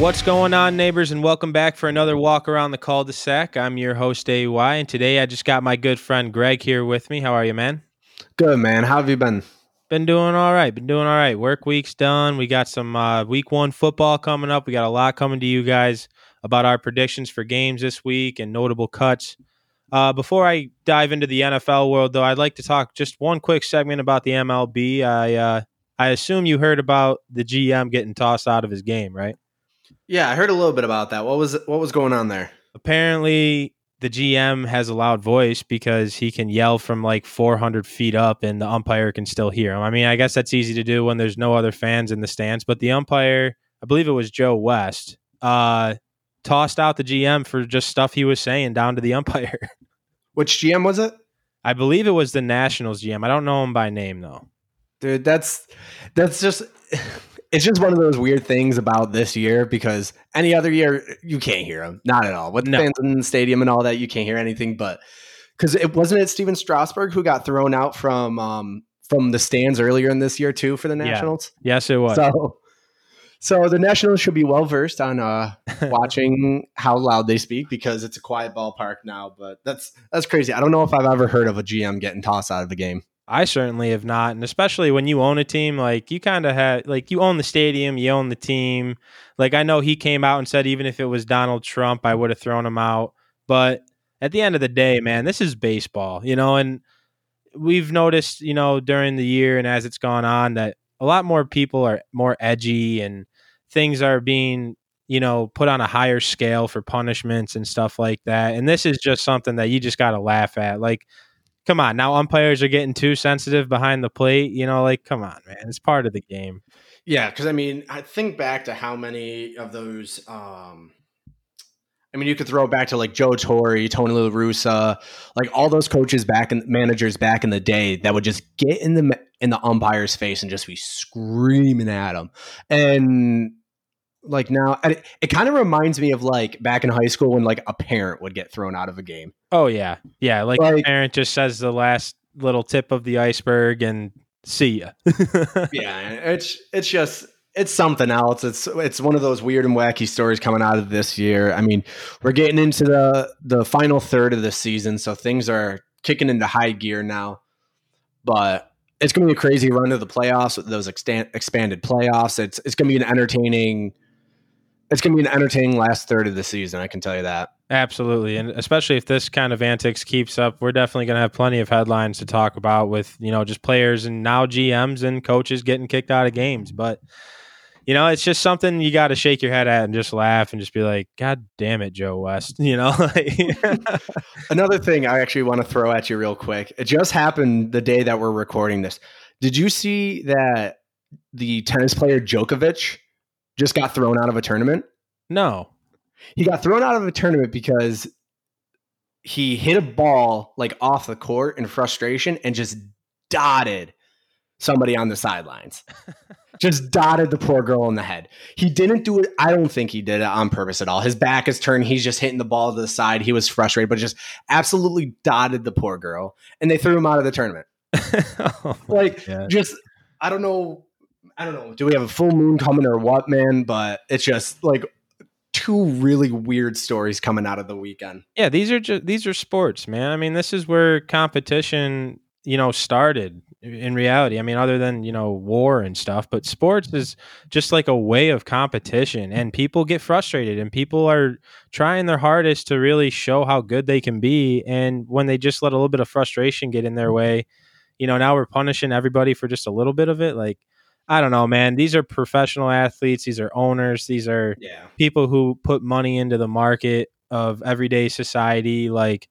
What's going on, neighbors, and welcome back for another walk around the cul-de-sac. I'm your host, AY, and today I just got my good friend Greg here with me. How are you, man? Good, man. How have you been? Been doing all right. Been doing all right. Work week's done. We got some uh, week one football coming up. We got a lot coming to you guys about our predictions for games this week and notable cuts. Uh, before I dive into the NFL world, though, I'd like to talk just one quick segment about the MLB. I uh, I assume you heard about the GM getting tossed out of his game, right? Yeah, I heard a little bit about that. What was what was going on there? Apparently, the GM has a loud voice because he can yell from like 400 feet up and the umpire can still hear him. I mean, I guess that's easy to do when there's no other fans in the stands, but the umpire, I believe it was Joe West, uh, tossed out the GM for just stuff he was saying down to the umpire. Which GM was it? I believe it was the Nationals GM. I don't know him by name though. Dude, that's that's just it's just one of those weird things about this year because any other year you can't hear them, not at all. With the No. fans in the stadium and all that, you can't hear anything. But because it wasn't it Stephen Strasburg who got thrown out from um from the stands earlier in this year too for the Yeah. Nationals. Yes, it was. So so the Nationals should be well versed on uh watching how loud they speak because it's a quiet ballpark now. But that's that's crazy. I don't know if I've ever heard of a GM getting tossed out of a game. I certainly have not, and especially when you own a team, like you kind of had, like you own the stadium, you own the team. Like I know he came out and said even if it was Donald Trump, I would have thrown him out. But at the end of the day, man, this is baseball, you know, and we've noticed, you know, during the year and as it's gone on that a lot more people are more edgy and things are being, you know, put on a higher scale for punishments and stuff like that. And this is just something that you just got to laugh at. Like come on now umpires are getting too sensitive behind the plate you know like come on man it's part of the game Yeah, because I mean, I think back to how many of those. Um, I mean, you could throw back to like Joe Torre, Tony La Russa, like all those coaches back and managers back in the day that would just get in the in the umpire's face and just be screaming at them. And like now, and it, it kind of reminds me of like back in high school when like a parent would get thrown out of a game. oh yeah yeah like, Like- parent just says the last little tip of the iceberg and see ya yeah, it's it's just it's something else. It's it's one of those weird and wacky stories coming out of this year. I mean, we're getting into the the final third of the season, so things are kicking into high gear now. But it's going to be a crazy run to the playoffs with those extan- expanded playoffs. It's it's going to be an entertaining. It's going to be an entertaining last third of the season. I can tell you that. absolutely and especially if this kind of antics keeps up we're definitely going to have plenty of headlines to talk about with you know just players and now gms and coaches getting kicked out of games but you know it's just something you got to shake your head at and just laugh and just be like god damn it joe west you know Another thing I actually want to throw at you real quick. It just happened the day that we're recording this. Did you see that the tennis player Djokovic just got thrown out of a tournament? no He got thrown out of a tournament because he hit a ball like off the court in frustration and just dotted somebody on the sidelines. just dotted the poor girl in the head. He didn't do it. I don't think he did it on purpose at all. His back is turned. He's just hitting the ball to the side. He was frustrated, but just absolutely dotted the poor girl. And they threw him out of the tournament. Oh Like, God. just, I don't know. I don't know. Do we have a full moon coming or what, man? But it's just like two really weird stories coming out of the weekend. yeah, these are just these are sports, man. I mean, this is where competition, you know, started in reality. I mean, other than, you know, war and stuff, but sports is just like a way of competition and people get frustrated and people are trying their hardest to really show how good they can be and when they just let a little bit of frustration get in their way, you know, now we're punishing everybody for just a little bit of it like I don't know, man. These are professional athletes. These are owners. These are Yeah. people who put money into the market of everyday society like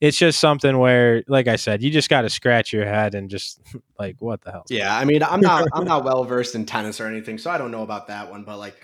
it's just something where like i said you just got to scratch your head and just like what the hell Yeah, I mean, I'm not I'm not well versed in tennis or anything, so I don't know about that one. But like,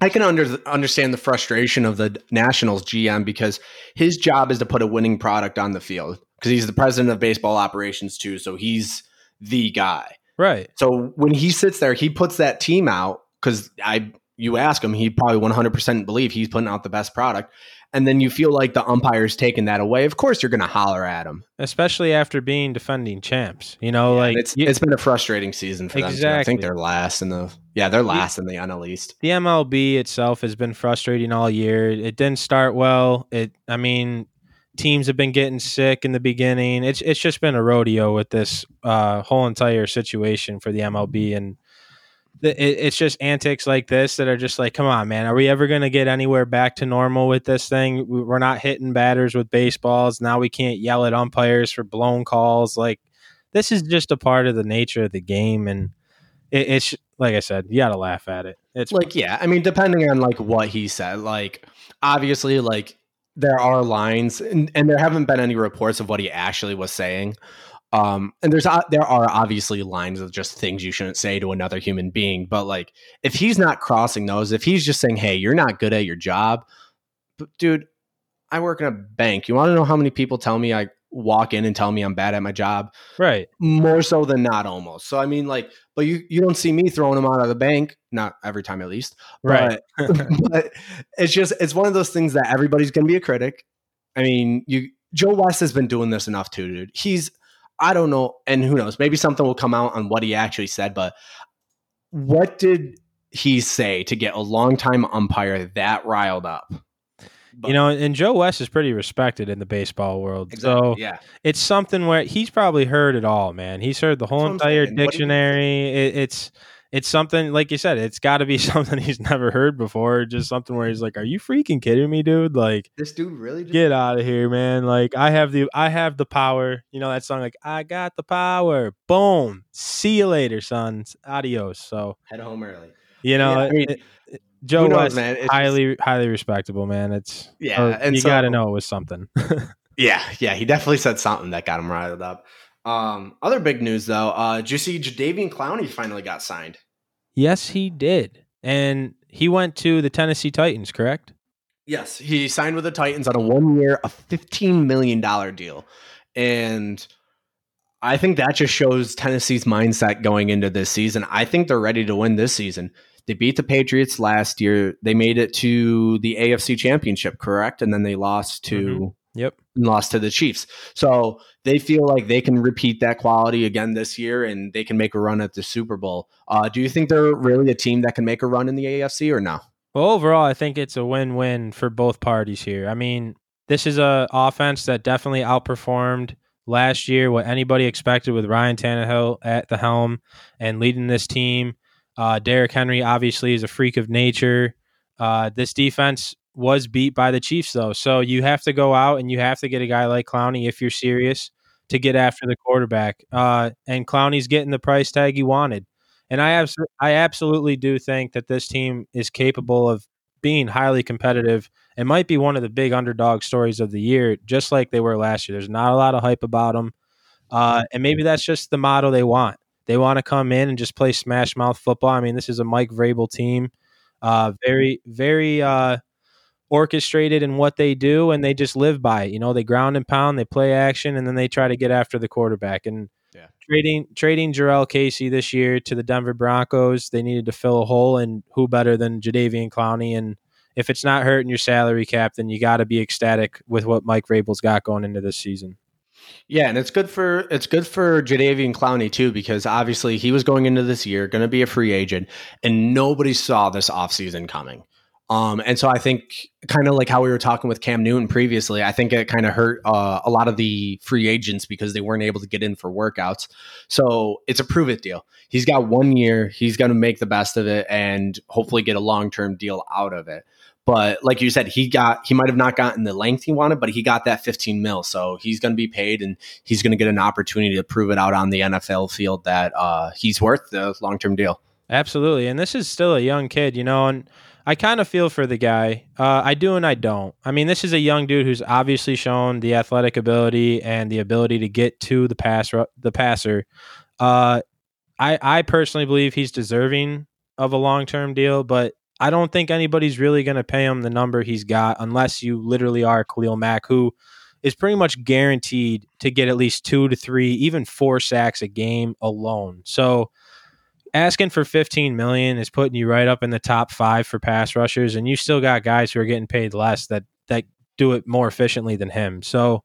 I can under, understand the frustration of the Nationals GM because his job is to put a winning product on the field because he's the president of baseball operations too, so he's the guy. Right So when he sits there, he puts that team out because I you ask him, he probably 100% believe he's putting out the best product. And then you feel like the umpire's taking that away. Of course, you're going to holler at him, especially after being defending champs. You know, yeah, like it's you, it's been a frustrating season for exactly. them. Too. I think they're last in the yeah, they're last in the NL East. The MLB itself has been frustrating all year. It didn't start well. It, I mean, teams have been getting sick in the beginning. It's it's just been a rodeo with this uh, whole entire situation for the MLB and it's just antics like this that are just like, come on, man, are we ever going to get anywhere back to normal with this thing? We're not hitting batters with baseballs. Now we can't yell at umpires for blown calls. Like, this is just a part of the nature of the game. And it, it's like I said, you got to laugh at it. It's like, yeah, I mean, depending on like what he said, like, obviously, like, there are lines, and, and there haven't been any reports of what he actually was saying. Um, and there's uh, there are obviously lines of just things you shouldn't say to another human being, but like if he's not crossing those, if he's just saying, "Hey, you're not good at your job," dude, I work in a bank. You want to know how many people tell me I walk in and tell me I'm bad at my job? Right. More so than not, almost. So I mean, like, but you you don't see me throwing them out of the bank, not every time at least. Right. But, but it's just it's one of those things that everybody's gonna be a critic. I mean, you Joe West has been doing this enough too, dude. He's I don't know, and who knows? Maybe something will come out on what he actually said. But what did he say to get a longtime umpire that riled up? But, you know, and Joe West is pretty respected in the baseball world. Exactly, so yeah, it's something where he's probably heard it all, man. He's heard the whole entire dictionary. It, it's it's something like you said, it's got to be something he's never heard before. Just something where he's like, "Are you freaking kidding me, dude? Like, this dude really just- get out of here, man! Like, I have the I have the power. You know that song, like, I got the power. Boom. See you later, sons. Adios. So head home early. You know, yeah, I mean, it, Joe knows, West, man? It's highly just, highly respectable, man. It's yeah, and you so, got to know it was something. yeah, yeah, he definitely said something that got him riled up. Um, other big news though, uh, did you see Jadeveon Clowney finally got signed? Yes, he did. And he went to the Tennessee Titans, correct? Yes, he signed with the Titans on a one year, a $15 million deal. And I think that just shows Tennessee's mindset going into this season. I think they're ready to win this season. They beat the Patriots last year. They made it to the AFC Championship, correct? And then they lost to mm-hmm. Yep. lost to the Chiefs. So they feel like they can repeat that quality again this year and they can make a run at the Super Bowl. Uh, do you think they're really a team that can make a run in the AFC or no? Well, overall, I think it's a win win for both parties here. I mean, this is a offense that definitely outperformed last year what anybody expected with Ryan Tannehill at the helm and leading this team. Uh, Derrick Henry obviously is a freak of nature. Uh, this defense was beat by the Chiefs though. So you have to go out and you have to get a guy like Clowney if you're serious to get after the quarterback. Uh, and Clowney's getting the price tag he wanted. And I abs- I absolutely do think that this team is capable of being highly competitive It might be one of the big underdog stories of the year, just like they were last year. There's not a lot of hype about them. Uh, and maybe that's just the motto they want. They want to come in and just play smash mouth football. I mean, this is a Mike Vrabel team. Uh, very, very uh, orchestrated in what they do and they just live by it. You know, they ground and pound, they play action, and then they try to get after the quarterback. And yeah. trading trading Jurrell Casey this year to the Denver Broncos, they needed to fill a hole, and who better than Jadeveon Clowney? And if it's not hurting your salary cap, then you got to be ecstatic with what Mike Vrabel's got going into this season. Yeah, and it's good for it's good for Jadeveon Clowney too because obviously he was going into this year going to be a free agent, and nobody saw this offseason coming. Um, and so I think kind of like how we were talking with Cam Newton previously, I think it kind of hurt uh, a lot of the free agents because they weren't able to get in for workouts. So it's a prove it deal. He's got one year. He's going to make the best of it and hopefully get a long term deal out of it. But like you said, he got he might have not gotten the length he wanted, but he got that 15 mil. So he's going to be paid and he's going to get an opportunity to prove it out on the NFL field that uh, he's worth the long term deal. Absolutely. And this is still a young kid, you know, and I kind of feel for the guy. Uh, I do and I don't. I mean, this is a young dude who's obviously shown the athletic ability and the ability to get to the pass the passer. Uh, I I personally believe he's deserving of a long term deal, but I don't think anybody's really going to pay him the number he's got unless you literally are Khalil Mack, who is pretty much guaranteed to get at least two to three, even four sacks a game alone. So asking for 15 million is putting you right up in the top five for pass rushers, and you still got guys who are getting paid less that that do it more efficiently than him. So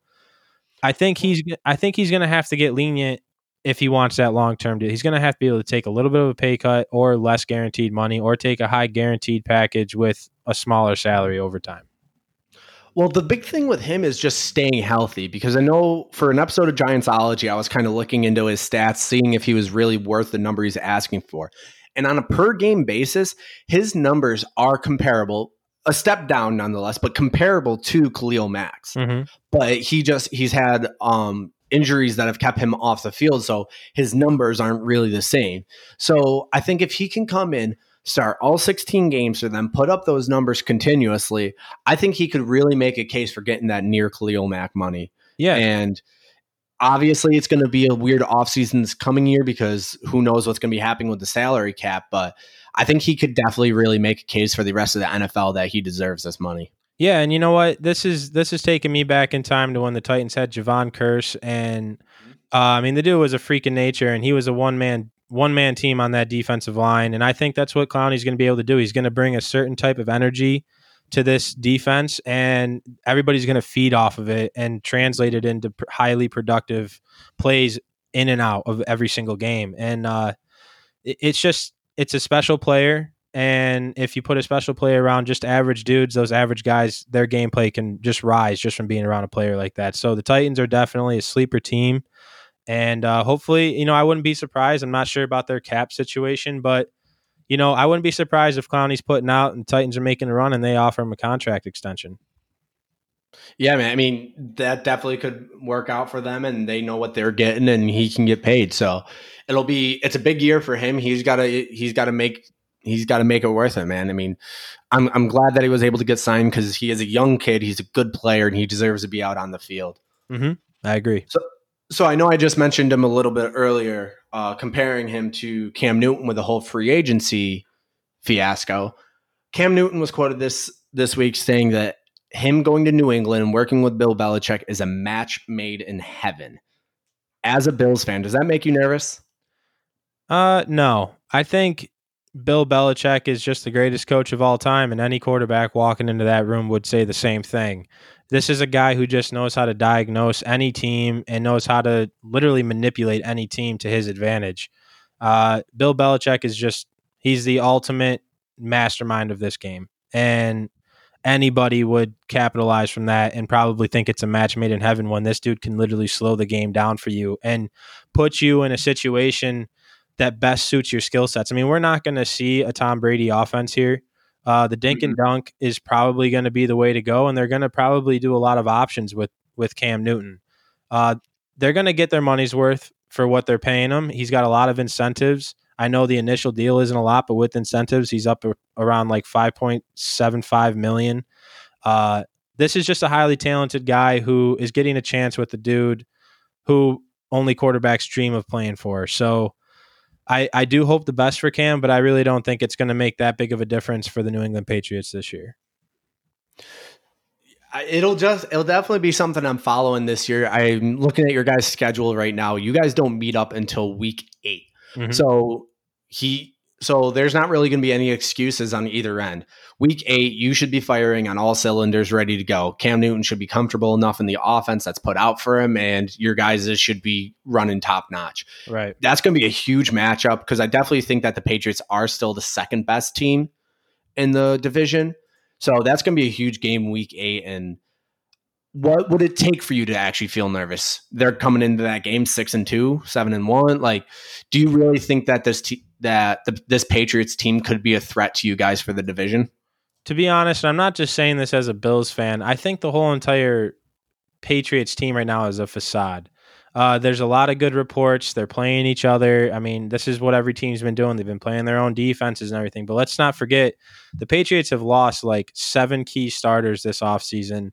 I think he's I think he's going to have to get lenient if he wants that long term deal. He's going to have to be able to take a little bit of a pay cut or less guaranteed money, or take a high guaranteed package with a smaller salary over time. Well, the big thing with him is just staying healthy because I know for an episode of Giantsology, I was kind of looking into his stats, seeing if he was really worth the number he's asking for. And on a per game basis, his numbers are comparable, a step down nonetheless, but comparable to Khalil Mack's. Mm-hmm. But he just he's had um injuries that have kept him off the field, so his numbers aren't really the same. So I think if he can come in, start all 16 games for them, put up those numbers continuously, I think he could really make a case for getting that near Khalil Mack money. Yeah. And obviously it's going to be a weird offseason this coming year because who knows what's going to be happening with the salary cap, but I think he could definitely really make a case for the rest of the NFL that he deserves this money. Yeah, and you know what? This is this is taking me back in time to when the Titans had Jevon Kearse, and uh, I mean the dude was a freak in nature, and he was a one man one man team on that defensive line. And I think that's what Clowney's going to be able to do. He's going to bring a certain type of energy to this defense, and everybody's going to feed off of it and translate it into highly productive plays in and out of every single game. And uh, it's just, it's a special player. And if you put a special player around just average dudes, those average guys, their gameplay can just rise just from being around a player like that. So the Titans are definitely a sleeper team. And uh, hopefully, you know, I wouldn't be surprised. I'm not sure about their cap situation, but you know, I wouldn't be surprised if Clowney's putting out and Titans are making a run and they offer him a contract extension. Yeah, man. I mean, that definitely could work out for them, and they know what they're getting, and he can get paid. So it'll be it's a big year for him. He's got to he's got to make he's got to make it worth it, man. I mean, I'm I'm glad that he was able to get signed because he is a young kid. He's a good player, and he deserves to be out on the field. Mm-hmm. I agree. So so I know I just mentioned him a little bit earlier, uh, comparing him to Cam Newton with the whole free agency fiasco. Cam Newton was quoted this this week saying that him going to New England and working with Bill Belichick is a match made in heaven. As a Bills fan, does that make you nervous? Uh, no. I think Bill Belichick is just the greatest coach of all time, and any quarterback walking into that room would say the same thing. This is a guy who just knows how to diagnose any team and knows how to literally manipulate any team to his advantage. Uh, Bill Belichick is just, he's the ultimate mastermind of this game. And anybody would capitalize from that and probably think it's a match made in heaven when this dude can literally slow the game down for you and put you in a situation that best suits your skill sets. I mean, we're not going to see a Tom Brady offense here. Uh, the dink and dunk is probably going to be the way to go, and they're going to probably do a lot of options with with Cam Newton. Uh, they're going to get their money's worth for what they're paying him. He's got a lot of incentives. I know the initial deal isn't a lot, but with incentives, he's up around like five point seven five million. Uh, this is just a highly talented guy who is getting a chance with the dude who only quarterbacks dream of playing for. So I, I do hope the best for Cam, but I really don't think it's going to make that big of a difference for the New England Patriots this year. It'll just it'll definitely be something I'm following this year. I'm looking at your guys' schedule right now. You guys don't meet up until week 8 mm-hmm. So he so there's not really going to be any excuses on either end. Week eight, you should be firing on all cylinders, ready to go. Cam Newton should be comfortable enough in the offense that's put out for him, and your guys should be running top notch. Right. That's going to be a huge matchup because I definitely think that the Patriots are still the second best team in the division. So that's going to be a huge game week eight. And what would it take for you to actually feel nervous? They're coming into that game six and two, seven and one. Like, do you really think that this that the, this Patriots team could be a threat to you guys for the division? To be honest, I'm not just saying this as a Bills fan. I think the whole entire Patriots team right now is a facade. Uh, there's a lot of good reports. They're playing each other. I mean, this is what every team's been doing. They've been playing their own defenses and everything. But let's not forget the Patriots have lost like seven key starters this offseason.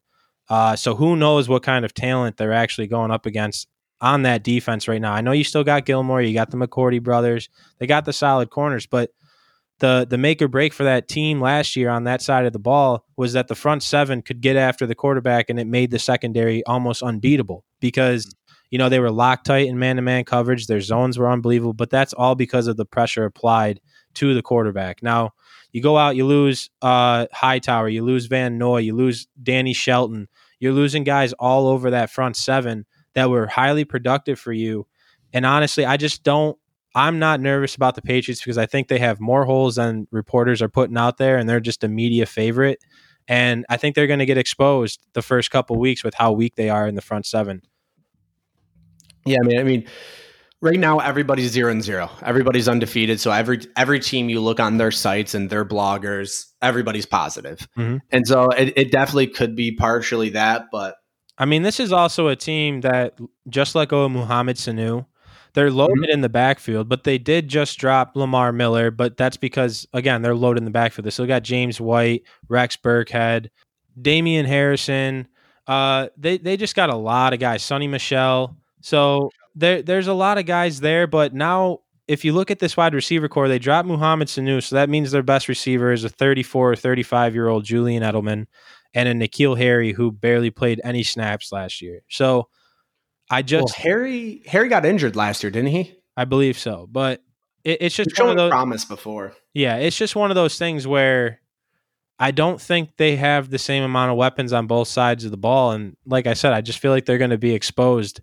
Uh, so who knows what kind of talent they're actually going up against on that defense right now. I know you still got Gilmore, you got the McCourty brothers, they got the solid corners, but the the make or break for that team last year on that side of the ball was that the front seven could get after the quarterback, and it made the secondary almost unbeatable because You know, they were locked tight in man to man coverage. Their zones were unbelievable, but that's all because of the pressure applied to the quarterback. Now, you go out, you lose uh, Hightower, you lose Van Noy, you lose Danny Shelton. You're losing guys all over that front seven that were highly productive for you. And honestly, I just don't. I'm not nervous about the Patriots because I think they have more holes than reporters are putting out there, and they're just a media favorite. And I think they're going to get exposed the first couple weeks with how weak they are in the front seven. Yeah, I mean, I mean, right now everybody's zero and zero. Everybody's undefeated. So every every team you look on their sites and their bloggers, everybody's positive. Mm-hmm. And so it, it definitely could be partially that, but I mean, this is also a team that just let go of Mohamed Sanu. They're loaded mm-hmm. in the backfield, but they did just drop Lamar Miller. But that's because again, they're loaded in the backfield. They still got James White, Rex Burkhead, Damien Harrison. Uh, they they just got a lot of guys. Sony Michel. So there there's a lot of guys there, but now if you look at this wide receiver corps, they dropped Mohamed Sanu, so that means their best receiver is a 34 or 35 year old Julian Edelman and a N'Keal Harry who barely played any snaps last year. So I just well, Harry Harry got injured last year, didn't he? I believe so, but it, it's just one of those promise before. Yeah, it's just one of those things where I don't think they have the same amount of weapons on both sides of the ball, and like I said, I just feel like they're going to be exposed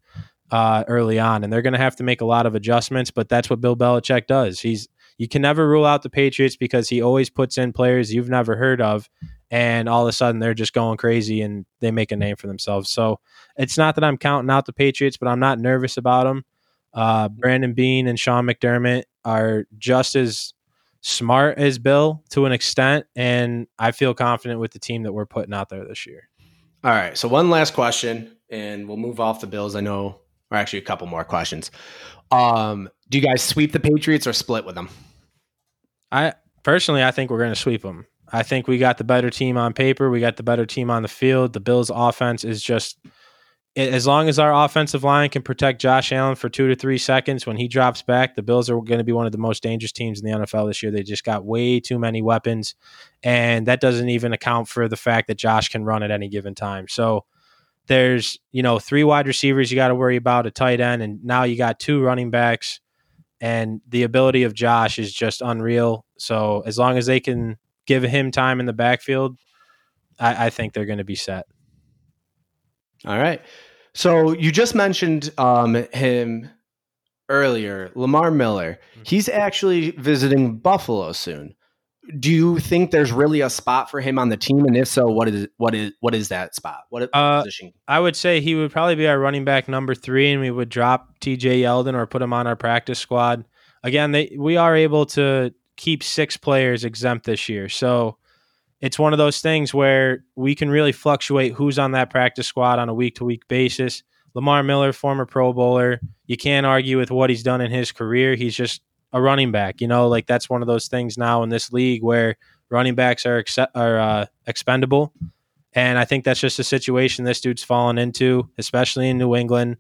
uh, early on, and they're going to have to make a lot of adjustments. But that's what Bill Belichick does. He's you can never rule out the Patriots because he always puts in players you've never heard of, and all of a sudden they're just going crazy and they make a name for themselves. So it's not that I'm counting out the Patriots, but I'm not nervous about them. Uh, Brandon Beane and Sean McDermott are just as smart as Bill to an extent, and I feel confident with the team that we're putting out there this year. All right. So one last question, and we'll move off the Bills. I know or actually a couple more questions. Um, do you guys sweep the Patriots or split with them? I personally, I think we're going to sweep them. I think we got the better team on paper. We got the better team on the field. The Bills' offense is just as long as our offensive line can protect Josh Allen for two to three seconds when he drops back, the Bills are going to be one of the most dangerous teams in the NFL this year. They just got way too many weapons, and that doesn't even account for the fact that Josh can run at any given time. So there's you know three wide receivers you got to worry about, a tight end, and now you got two running backs, and the ability of Josh is just unreal. So as long as they can give him time in the backfield, I, I think they're going to be set. All right. So you just mentioned um, him earlier, Lamar Miller. Mm-hmm. He's actually visiting Buffalo soon do you think there's really a spot for him on the team? And if so, what is what is what is that spot? What uh, position? I would say he would probably be our running back number three, and we would drop T.J. Yeldon or put him on our practice squad. Again, they we are able to keep six players exempt this year, so it's one of those things where we can really fluctuate who's on that practice squad on a week to week basis. Lamar Miller, former Pro Bowler, you can't argue with what he's done in his career. He's just a running back. You know, like that's one of those things now in this league where running backs are are uh, expendable, and I think that's just a situation this dude's fallen into, especially in New England.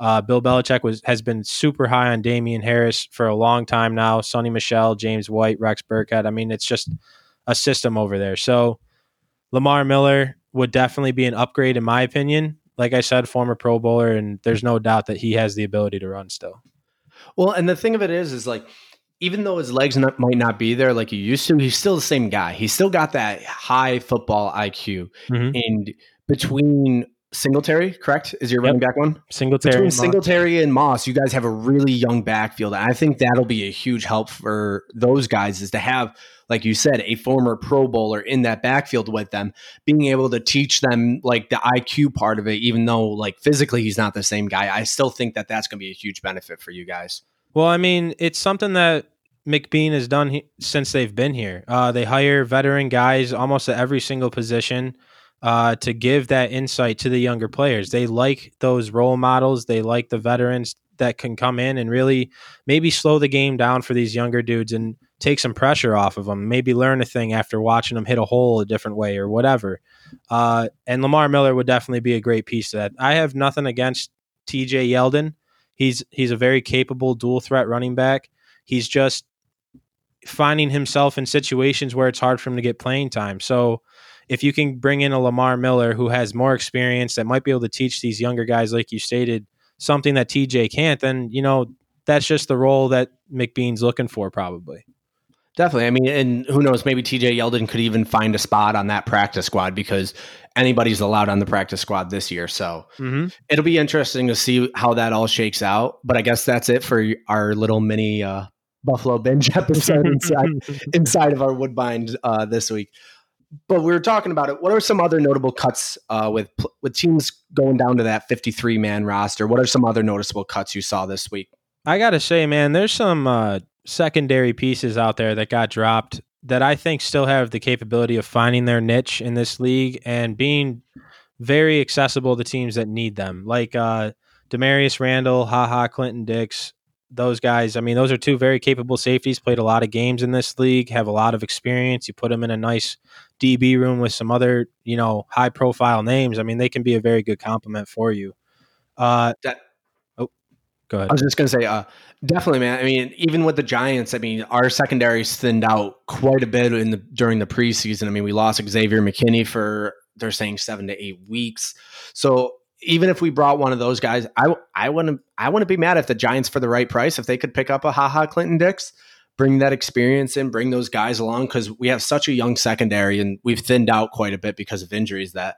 Uh, Bill Belichick was has been super high on Damien Harris for a long time now. Sony Michel, James White, Rex Burkhead. I mean, it's just a system over there. So Lamar Miller would definitely be an upgrade in my opinion. Like I said, former Pro Bowler, and there's no doubt that he has the ability to run still. Well, and the thing of it is, is like, even though his legs not, might not be there like he used to, he's still the same guy. He's still got that high football IQ. Mm-hmm. And between Singletary, correct? Is your yep. running back one? Singletary. Between Singletary and Moss, you guys have a really young backfield. And I think that'll be a huge help for those guys is to have, like you said, a former Pro Bowler in that backfield with them, being able to teach them like the IQ part of it, even though like physically he's not the same guy. I still think that that's going to be a huge benefit for you guys. Well, I mean, it's something that McBeane has done he- since they've been here. Uh, they hire veteran guys almost at every single position uh, to give that insight to the younger players. They like those role models. They like the veterans that can come in and really maybe slow the game down for these younger dudes and take some pressure off of them. Maybe learn a thing after watching them hit a hole a different way or whatever. Uh, and Lamar Miller would definitely be a great piece to that. I have nothing against T.J. Yeldon. He's he's a very capable dual threat running back. He's just finding himself in situations where it's hard for him to get playing time. So if you can bring in a Lamar Miller who has more experience that might be able to teach these younger guys, like you stated, something that TJ can't, then you know that's just the role that McBeane's looking for, probably. Definitely. I mean, and who knows? Maybe TJ Yeldon could even find a spot on that practice squad because anybody's allowed on the practice squad this year. So mm-hmm. it'll be interesting to see how that all shakes out. But I guess that's it for our little mini uh, Buffalo binge episode inside inside of our Woodbine uh, this week. But we were talking about it. What are some other notable cuts uh, with with teams going down to that 53 man roster? What are some other noticeable cuts you saw this week? I got to say, man, there's some uh, secondary pieces out there that got dropped that I think still have the capability of finding their niche in this league and being very accessible to teams that need them, like uh, Damarious Randall, haha, Clinton Dix. Those guys, I mean, those are two very capable safeties. Played a lot of games in this league, have a lot of experience. You put them in a nice DB room with some other, you know, high profile names. I mean, they can be a very good compliment for you. Uh, that, oh, go ahead. I was just going to say, uh, definitely, man. I mean, even with the Giants, I mean, our secondary thinned out quite a bit in the during the preseason. I mean, we lost Xavier McKinney for they're saying seven to eight weeks. So even if we brought one of those guys, I I wouldn't I wouldn't be mad if the Giants for the right price if they could pick up a Ha Ha Clinton Dix bring that experience in, bring those guys along because we have such a young secondary and we've thinned out quite a bit because of injuries that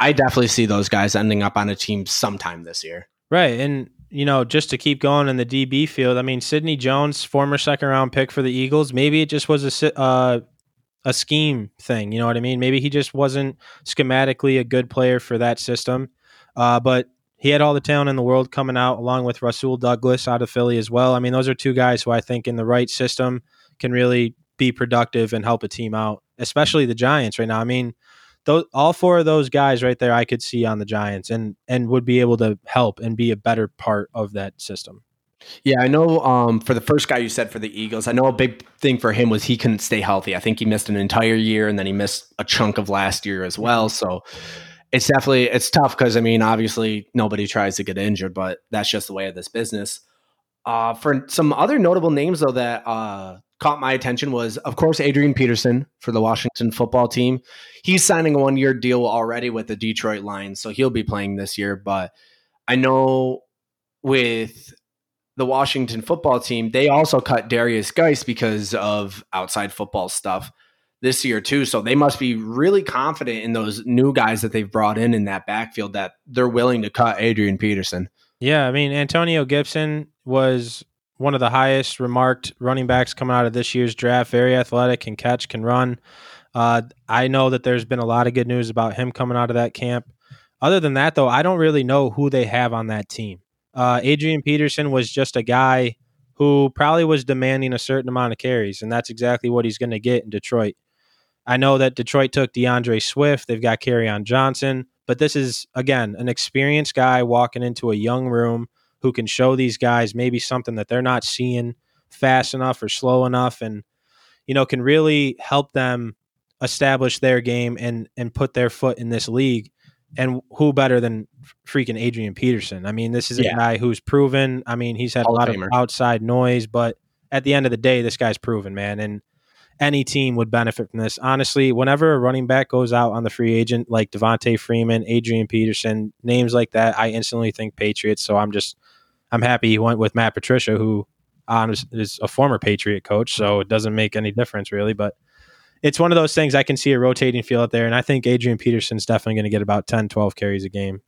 I definitely see those guys ending up on a team sometime this year. Right. And, you know, just to keep going in the DB field, I mean, Sidney Jones, former second round pick for the Eagles, maybe it just was a, uh, a scheme thing. You know what I mean? Maybe he just wasn't schematically a good player for that system. Uh, but he had all the talent in the world coming out, along with Rasul Douglas out of Philly as well. I mean, those are two guys who I think in the right system can really be productive and help a team out, especially the Giants right now. I mean, those all four of those guys right there, I could see on the Giants and and would be able to help and be a better part of that system. Yeah, I know. Um, for the first guy you said for the Eagles, I know a big thing for him was he couldn't stay healthy. I think he missed an entire year, and then he missed a chunk of last year as well. So it's definitely it's tough because I mean, obviously nobody tries to get injured, but that's just the way of this business. Uh, for some other notable names though that uh, caught my attention was, of course, Adrian Peterson for the Washington football team. He's signing a one year deal already with the Detroit Lions, so he'll be playing this year. But I know with the Washington football team, they also cut Darius Guice because of outside football stuff this year too. So they must be really confident in those new guys that they've brought in in that backfield that they're willing to cut Adrian Peterson. Yeah, I mean Antonio Gibson was one of the highest remarked running backs coming out of this year's draft. Very athletic, can catch, can run. Uh, I know that there's been a lot of good news about him coming out of that camp. Other than that, though, I don't really know who they have on that team. Uh, Adrian Peterson was just a guy who probably was demanding a certain amount of carries, and that's exactly what he's going to get in Detroit. I know that Detroit took DeAndre Swift. They've got on Johnson, but this is again an experienced guy walking into a young room who can show these guys maybe something that they're not seeing fast enough or slow enough, and you know can really help them establish their game and and put their foot in this league. And who better than freaking Adrian Peterson? I mean, this is a yeah. guy who's proven. I mean, he's had Hall a lot of outside noise, but at the end of the day, this guy's proven, man. And any team would benefit from this. Honestly, whenever a running back goes out on the free agent, like Devonta Freeman, Adrian Peterson, names like that, I instantly think Patriots. So I'm just, I'm happy he went with Matt Patricia, who is a former Patriot coach. So it doesn't make any difference really. But it's one of those things I can see a rotating field out there. And I think Adrian Peterson's definitely going to get about 10, 12 carries a game.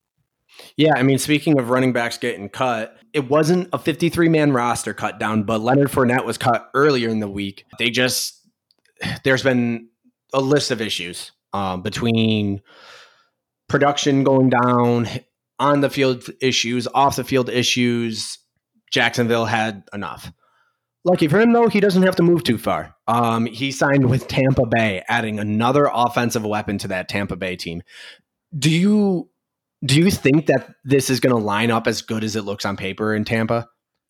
Yeah, I mean, speaking of running backs getting cut, it wasn't a 53 man roster cut down, but Leonard Fournette was cut earlier in the week. They just there's been a list of issues um, between production going down, on the field issues, off the field issues. Jacksonville had enough. Lucky for him, though, he doesn't have to move too far. Um, he signed with Tampa Bay, adding another offensive weapon to that Tampa Bay team. Do you do you think that this is going to line up as good as it looks on paper in Tampa?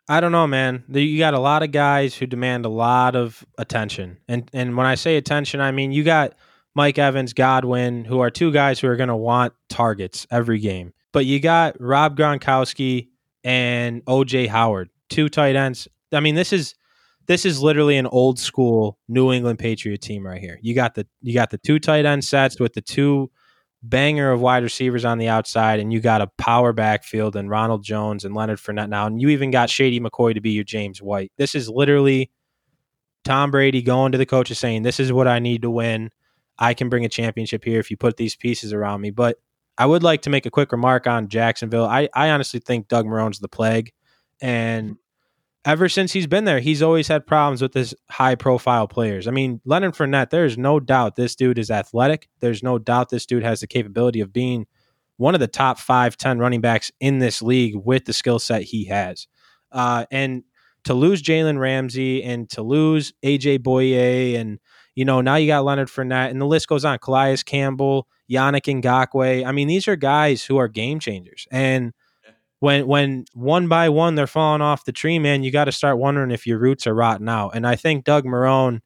I don't know, man. You got a lot of guys who demand a lot of attention, and and when I say attention, I mean you got Mike Evans, Godwin, who are two guys who are going to want targets every game. But you got Rob Gronkowski and OJ Howard, two tight ends. I mean, this is this is literally an old school New England Patriot team right here. You got the you got the two tight end sets with the two banger of wide receivers on the outside, and you got a power backfield and Ronald Jones and Leonard Fournette now, and you even got Shady McCoy to be your James White. This is literally Tom Brady going to the coaches saying, "This is what I need to win. I can bring a championship here if you put these pieces around me." But I would like to make a quick remark on Jacksonville. I, I honestly think Doug Marrone's the plague, and ever since he's been there, he's always had problems with his high profile players. I mean, Leonard Fournette, there's no doubt this dude is athletic. There's no doubt this dude has the capability of being one of the top five, 10 running backs in this league with the skill set he has. Uh, and to lose Jalen Ramsey and to lose AJ Bouye and you know, now you got Leonard Fournette and the list goes on. Calais Campbell, Yannick Ngakoue. I mean, these are guys who are game changers. And when when one by one they're falling off the tree, man, you got to start wondering if your roots are rotten out. And I think Doug Marrone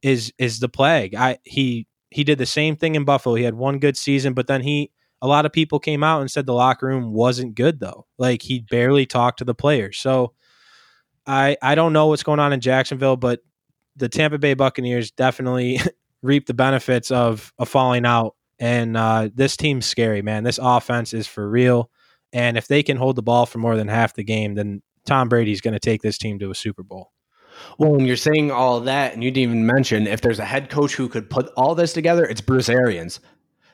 is is the plague. I he he did the same thing in Buffalo. He had one good season, but then he a lot of people came out and said the locker room wasn't good though. Like he barely talked to the players. So I I don't know what's going on in Jacksonville, but the Tampa Bay Buccaneers definitely reap the benefits of a falling out. And uh, this team's scary, man. This offense is for real. And if they can hold the ball for more than half the game, then Tom Brady's going to take this team to a Super Bowl. Well, when you're saying all that, and you didn't even mention if there's a head coach who could put all this together, it's Bruce Arians.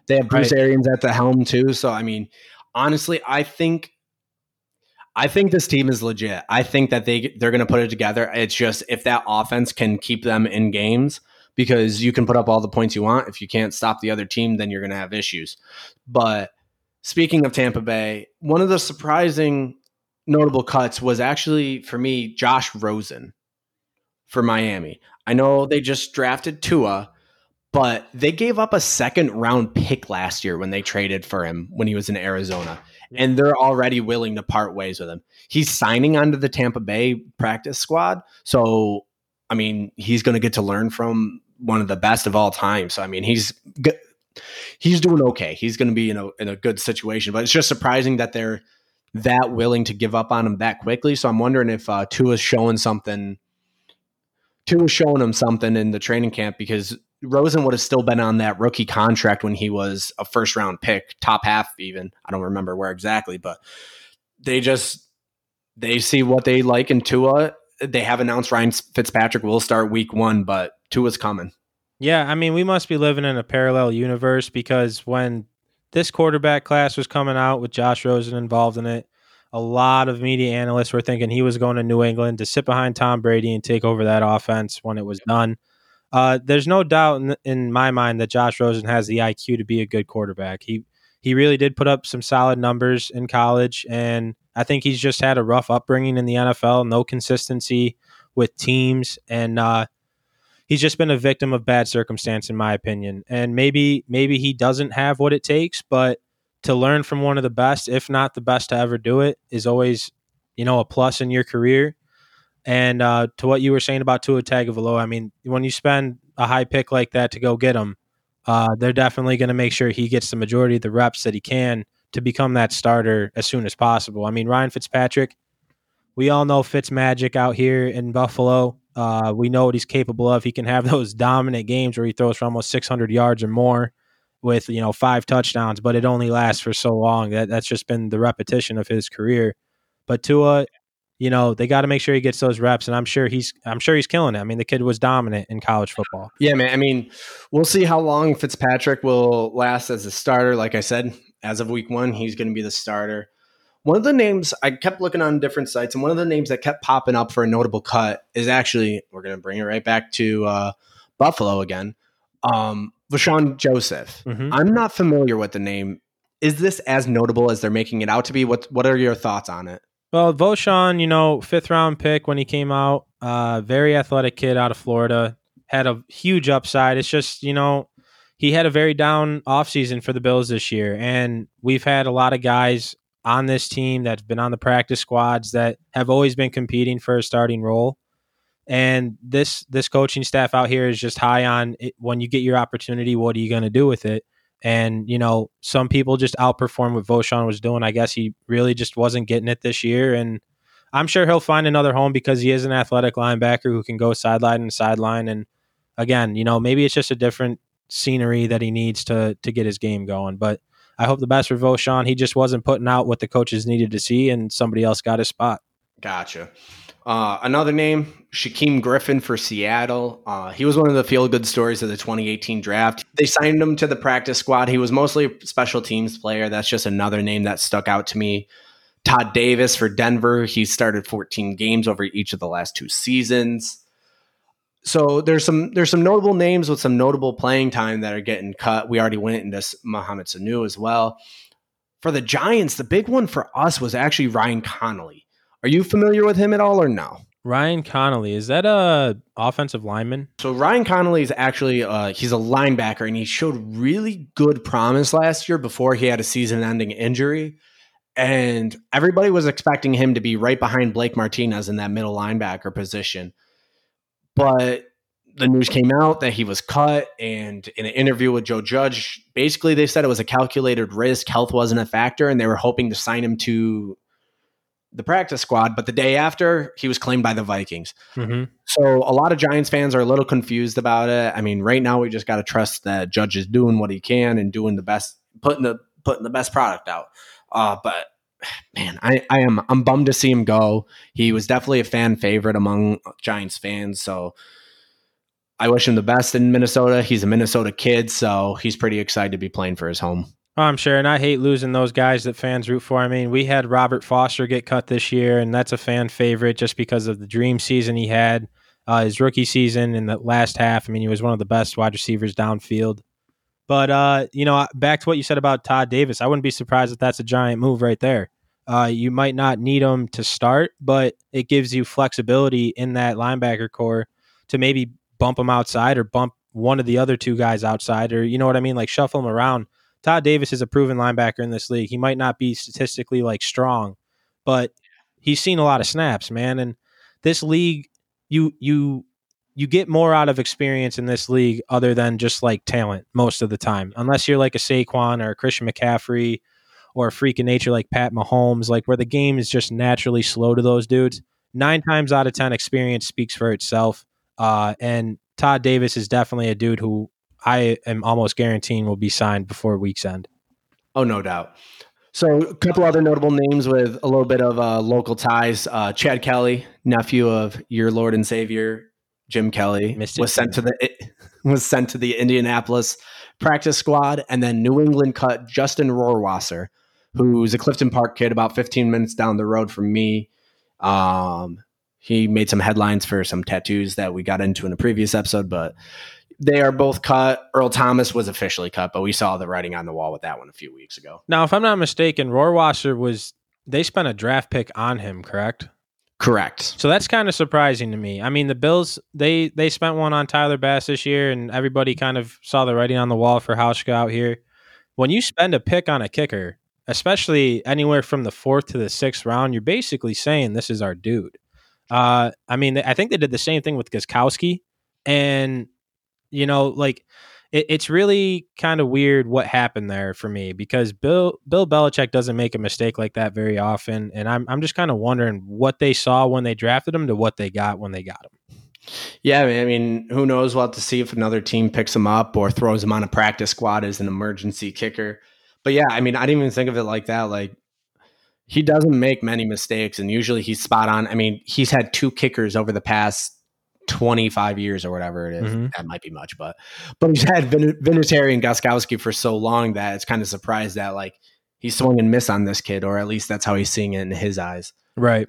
They have Bruce right. Arians at the helm too. So I mean, honestly, I think I think this team is legit. I think that they they're going to put it together. It's just if that offense can keep them in games because you can put up all the points you want. If you can't stop the other team, then you're going to have issues. But speaking of Tampa Bay, one of the surprising notable cuts was actually for me Josh Rosen for Miami. I know they just drafted Tua, but they gave up a second round pick last year when they traded for him when he was in Arizona. And they're already willing to part ways with him. He's signing onto the Tampa Bay practice squad. So, I mean, he's going to get to learn from one of the best of all time. So, I mean, he's he's doing okay. He's going to be in a in a good situation. But it's just surprising that they're that willing to give up on him that quickly. So I'm wondering if uh, Tua's showing something. Tua's showing him something in the training camp because Rosen would have still been on that rookie contract when he was a first round pick, top half even. I don't remember where exactly, but they just they see what they like in Tua. They have announced Ryan Fitzpatrick will start week one, but Tua's coming. Yeah, I mean, we must be living in a parallel universe because when this quarterback class was coming out with Josh Rosen involved in it, a lot of media analysts were thinking he was going to New England to sit behind Tom Brady and take over that offense when it was done. Uh, there's no doubt in, in, my mind that Josh Rosen has the IQ to be a good quarterback. He he really did put up some solid numbers in college, and I think he's just had a rough upbringing in the NFL, no consistency with teams, and uh, he's just been a victim of bad circumstance in my opinion and maybe maybe he doesn't have what it takes but to learn from one of the best if not the best to ever do it is always you know a plus in your career and uh, to what you were saying about Tua Tagovailoa, I mean, when you spend a high pick like that to go get him, uh, they're definitely going to make sure he gets the majority of the reps that he can to become that starter as soon as possible. I mean, Ryan Fitzpatrick, we all know Fitz magic out here in Buffalo. Uh, we know what he's capable of. He can have those dominant games where he throws for almost 600 yards or more with you know five touchdowns, but it only lasts for so long. That that's just been the repetition of his career. But Tua, you know, they got to make sure he gets those reps, and I'm sure he's I'm sure he's killing it. I mean, the kid was dominant in college football. Yeah, man. I mean, we'll see how long Fitzpatrick will last as a starter. Like I said, as of week one, he's going to be the starter. One of the names I kept looking on different sites, and one of the names that kept popping up for a notable cut is actually we're going to bring it right back to uh, Buffalo again. Um, Vosean Joseph. Mm-hmm. I'm not familiar with the name. Is this as notable as they're making it out to be? What What are your thoughts on it? Well, Vosean, you know, fifth round pick when he came out, uh, very athletic kid out of Florida, had a huge upside. It's just, you know, he had a very down offseason for the Bills this year. And we've had a lot of guys on this team that's been on the practice squads that have always been competing for a starting role. And this this coaching staff out here is just high on it. when you get your opportunity, what are you going to do with it? And you know, some people just outperform what Vosean was doing. I guess he really just wasn't getting it this year, and I'm sure he'll find another home because he is an athletic linebacker who can go sideline and sideline. And again, you know, maybe it's just a different scenery that he needs to to get his game going. But I hope the best for Vosean. He just wasn't putting out what the coaches needed to see, and somebody else got his spot. Gotcha. Uh, another name, Shaquem Griffin for Seattle. Uh, he was one of the feel good stories of the 2018 draft. They signed him to the practice squad. He was mostly a special teams player. That's just another name that stuck out to me. Todd Davis for Denver. He started 14 games over each of the last two seasons. So there's some there's some notable names with some notable playing time that are getting cut. We already went into Mohamed Sanu as well. For the Giants, the big one for us was actually Ryan Connelly. Are you familiar with him at all or no? Ryan Connelly is that a offensive lineman? So Ryan Connelly is actually uh, he's a linebacker and he showed really good promise last year before he had a season-ending injury, and everybody was expecting him to be right behind Blake Martinez in that middle linebacker position. But the news came out that he was cut, and in an interview with Joe Judge, basically they said it was a calculated risk. Health wasn't a factor, and they were hoping to sign him to the practice squad. But the day after, he was claimed by the Vikings. Mm-hmm. So a lot of Giants fans are a little confused about it. I mean, right now we just got to trust that Judge is doing what he can and doing the best, putting the putting the best product out. Uh, but man, I, I am I'm bummed to see him go. He was definitely a fan favorite among Giants fans. So I wish him the best in Minnesota. He's a Minnesota kid, so he's pretty excited to be playing for his home. Oh, I'm sure, and I hate losing those guys that fans root for. I mean, we had Robert Foster get cut this year, and that's a fan favorite just because of the dream season he had. Uh, his rookie season in the last half, I mean, he was one of the best wide receivers downfield. But uh, you know, back to what you said about Todd Davis, I wouldn't be surprised if that's a giant move right there. Uh, you might not need him to start, but it gives you flexibility in that linebacker corps to maybe bump him outside or bump one of the other two guys outside, or you know what I mean, like shuffle him around. Todd Davis is a proven linebacker in this league. He might not be statistically like strong, but he's seen a lot of snaps, man. And this league, you you you get more out of experience in this league other than just like talent most of the time, unless you're like a Saquon or a Christian McCaffrey or a freak of nature like Pat Mahomes, like where the game is just naturally slow to those dudes. Nine times out of ten, experience speaks for itself. Uh, and Todd Davis is definitely a dude who I am almost guaranteeing will be signed before week's end. Oh, no doubt. So, a couple other notable names with a little bit of uh, local ties. Uh, Chad Kelly, nephew of your Lord and Savior Jim Kelly, Mr. was sent to the was sent to the Indianapolis practice squad, and then New England cut Justin Rohrwasser, who's a Clifton Park kid about 15 minutes down the road from me. Um, he made some headlines for some tattoos that we got into in a previous episode, but they are both cut. Earl Thomas was officially cut, but we saw the writing on the wall with that one a few weeks ago. Now, if I'm not mistaken, Rohrwasser was they spent a draft pick on him, correct? Correct. So that's kind of surprising to me. I mean, the Bills they they spent one on Tyler Bass this year, and everybody kind of saw the writing on the wall for Hauschka out here. When you spend a pick on a kicker, especially anywhere from the fourth to the sixth round, you're basically saying this is our dude. Uh, I mean, I think they did the same thing with Gostkowski, and you know, like it, it's really kind of weird what happened there for me because Bill Bill Belichick doesn't make a mistake like that very often, and I'm I'm just kind of wondering what they saw when they drafted him to what they got when they got him. Yeah, I mean, who knows? We'll have to see if another team picks him up or throws him on a practice squad as an emergency kicker but yeah, I mean, I didn't even think of it like that. Like he doesn't make many mistakes, and usually he's spot on. I mean, he's had two kickers over the past 25 years or whatever it is. Mm-hmm. That might be much, but but he's had Vin- Vinatieri and Gostkowski for so long that it's kind of surprised that like he swung and miss on this kid, or at least that's how he's seeing it in his eyes. Right.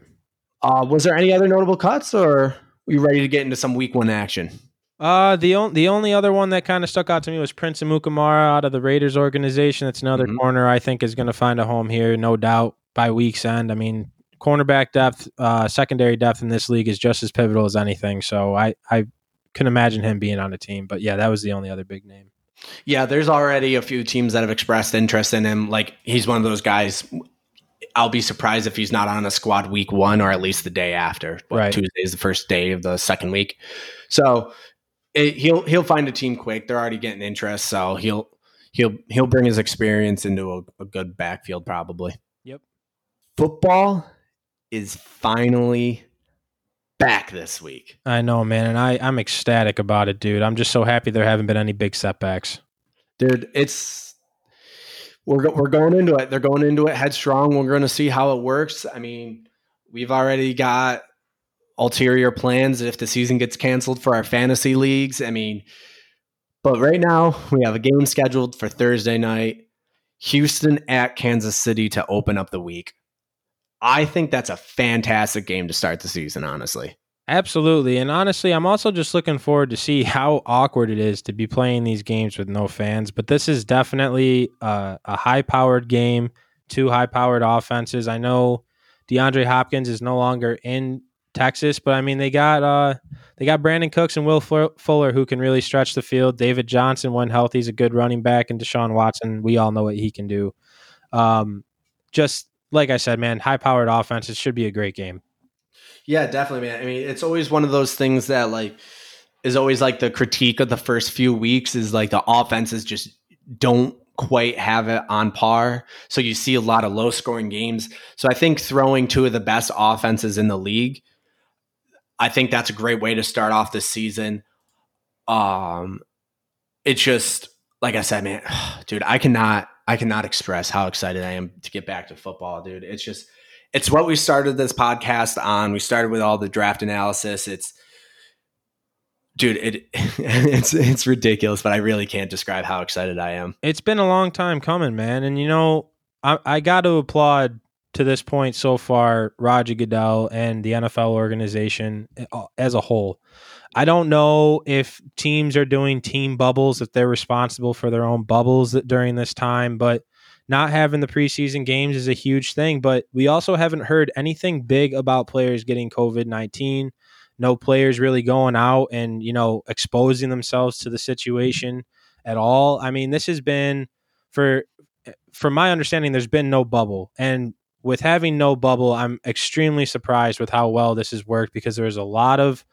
Uh, was there any other notable cuts, or are you ready to get into some week one action? Uh, the only the only other one that kind of stuck out to me was Prince Amukamara out of the Raiders organization. That's another mm-hmm. corner I think is going to find a home here, no doubt by week's end. I mean, cornerback depth, uh, secondary depth in this league is just as pivotal as anything. So I I can imagine him being on a team. But yeah, that was the only other big name. Yeah, there's already a few teams that have expressed interest in him. Like he's one of those guys. I'll be surprised if he's not on a squad week one or at least the day after. What, right. Tuesday is the first day of the second week. So it, he'll he'll find a team quick. They're already getting interest, so he'll he'll he'll bring his experience into a, a good backfield probably. Yep. Football is finally back this week. I know, man, and I I'm ecstatic about it, dude. I'm just so happy there haven't been any big setbacks. Dude, it's we're we're going into it. They're going into it headstrong. We're going to see how it works. I mean, we've already got ulterior plans if the season gets canceled for our fantasy leagues. I mean, but right now we have a game scheduled for Thursday night. Houston at Kansas City to open up the week. I think that's a fantastic game to start the season, honestly. Absolutely. And honestly, I'm also just looking forward to see how awkward it is to be playing these games with no fans. But this is definitely a, a high powered game, two high powered offenses. I know DeAndre Hopkins is no longer in Texas, but I mean they got uh they got Brandin Cooks and Will Fuller who can really stretch the field. David Johnson, when healthy, is a good running back, and Deshaun Watson, we all know what he can do. Um, just like I said, man, high powered offense. It should be a great game. Yeah, definitely, man. I mean, it's always one of those things that like is always like the critique of the first few weeks is like the offenses just don't quite have it on par. So you see a lot of low scoring games. So I think throwing two of the best offenses in the league, I think that's a great way to start off this season. Um, it's just like I said, man, dude, I cannot, I cannot express how excited I am to get back to football, dude. It's just, it's what we started this podcast on. We started with all the draft analysis. It's, dude, it it's it's ridiculous, but I really can't describe how excited I am. It's been a long time coming, man, and you know, I I got to applaud to this point so far Roger Goodell and the NFL organization uh, as a whole. I don't know if teams are doing team bubbles, if they're responsible for their own bubbles during this time, but not having the preseason games is a huge thing. But we also haven't heard anything big about players getting COVID 19 no players really going out and you know exposing themselves to the situation at all. I mean, this has been for from my understanding there's been no bubble and with having no bubble, I'm extremely surprised with how well this has worked because there was a lot of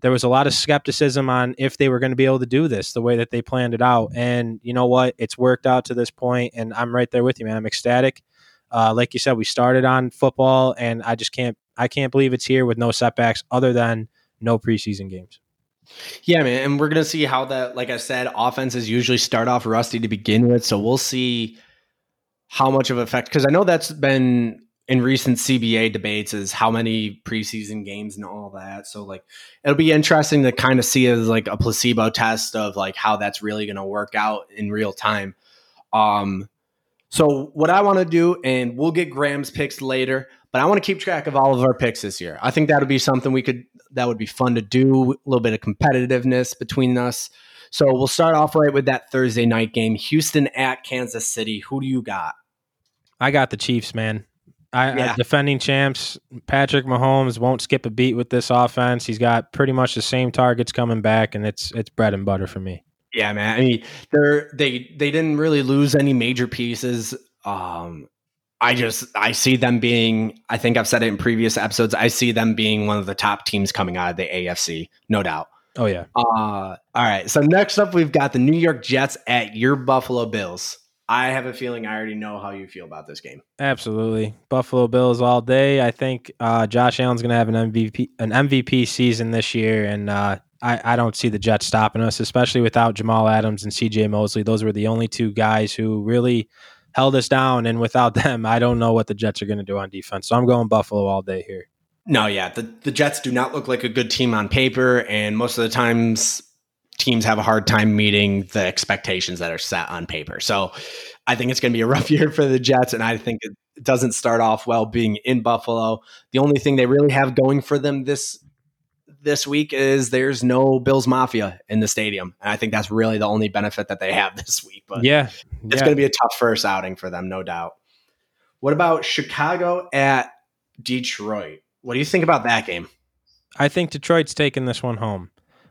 there was a lot of skepticism on if they were going to be able to do this the way that they planned it out. And you know what? It's worked out to this point, and I'm right there with you, man. I'm ecstatic. Uh, like you said, we started on football, and I just can't I can't believe it's here with no setbacks other than no preseason games. Yeah, man, and we're gonna see how that. Like I said, offenses usually start off rusty to begin with, so we'll see how much of effect. Because I know that's been in recent CBA debates is how many preseason games and all that. So like it'll be interesting to kind of see as like a placebo test of like how that's really going to work out in real time. Um so what I want to do and we'll get Graham's picks later, but I want to keep track of all of our picks this year. I think that would be something we could that would be fun to do. A little bit of competitiveness between us. So we'll start off right with that Thursday night game, Houston at Kansas City. Who do you got? I got the Chiefs, man. I, yeah. defending champs Patrick Mahomes won't skip a beat with this offense. He's got pretty much the same targets coming back, and it's it's bread and butter for me. Yeah, man. I mean, they're they they didn't really lose any major pieces. Um, I just I see them being. I think I've said it in previous episodes. I see them being one of the top teams coming out of the AFC, no doubt. Oh yeah. Uh, all right. So next up, we've got the New York Jets at your Buffalo Bills. I have a feeling I already know how you feel about this game. Absolutely, Buffalo Bills all day. I think uh, Josh Allen's going to have an MVP an MVP season this year, and uh, I, I don't see the Jets stopping us, especially without Jamal Adams and C.J. Mosley. Those were the only two guys who really held us down. And without them, I don't know what the Jets are going to do on defense. So I'm going Buffalo all day here. No, yeah. The, the Jets do not look like a good team on paper. And most of the times, teams have a hard time meeting the expectations that are set on paper. So I think it's going to be a rough year for the Jets. And I think it doesn't start off well being in Buffalo. The only thing they really have going for them this this week is there's no Bills Mafia in the stadium. And I think that's really the only benefit that they have this week. But yeah, it's going to be a tough first outing for them, no doubt. What about Chicago at Detroit? What do you think about that game? I think Detroit's taking this one home.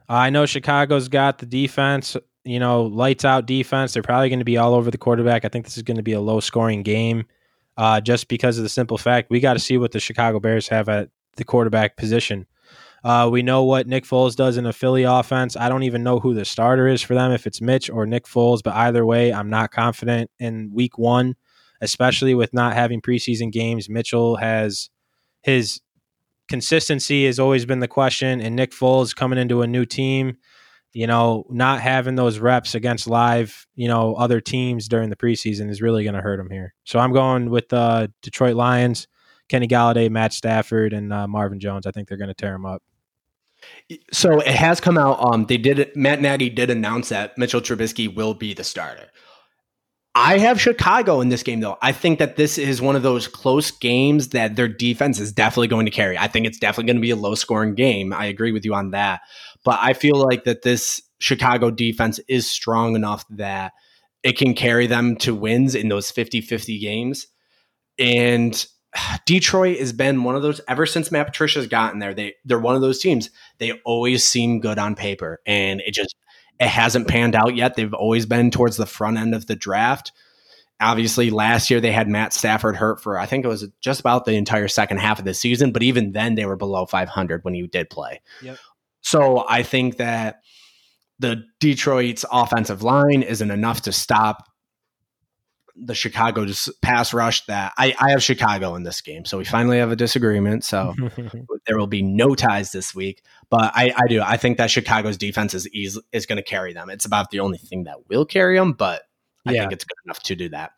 I know Chicago's got the defense, you know, lights out defense. They're probably going to be all over the quarterback. I think this is going to be a low scoring game uh, just because of the simple fact we got to see what the Chicago Bears have at the quarterback position. Uh, we know what Nick Foles does in a Philly offense. I don't even know who the starter is for them, if it's Mitch or Nick Foles, but either way, I'm not confident in week one, especially with not having preseason games. Mitchell has his consistency has always been the question, and Nick Foles coming into a new team, you know, not having those reps against live, you know, other teams during the preseason is really going to hurt him here. So I'm going with the uh, Detroit Lions, Kenny Golladay, Matt Stafford, and uh, Marvin Jones. I think they're going to tear him up. So it has come out. Um, they did. Matt Nagy did announce that Mitchell Trubisky will be the starter. I have Chicago in this game, though. I think that this is one of those close games that their defense is definitely going to carry. I think it's definitely going to be a low scoring game. I agree with you on that. But I feel like that this Chicago defense is strong enough that it can carry them to wins in those 50 50 games. And Detroit has been one of those ever since Matt Patricia's gotten there. They they're one of those teams. They always seem good on paper, and it just it hasn't panned out yet. They've always been towards the front end of the draft. Obviously, last year they had Matt Stafford hurt for I think it was just about the entire second half of the season, but even then they were below 500 when he did play. Yep. So I think that the Detroit's offensive line isn't enough to stop the Chicago just pass rush that I, I have Chicago in this game. So we finally have a disagreement. So there will be no ties this week. But I, I do. I think that Chicago's defense is easy, is going to carry them. It's about the only thing that will carry them, but I yeah. think it's good enough to do that.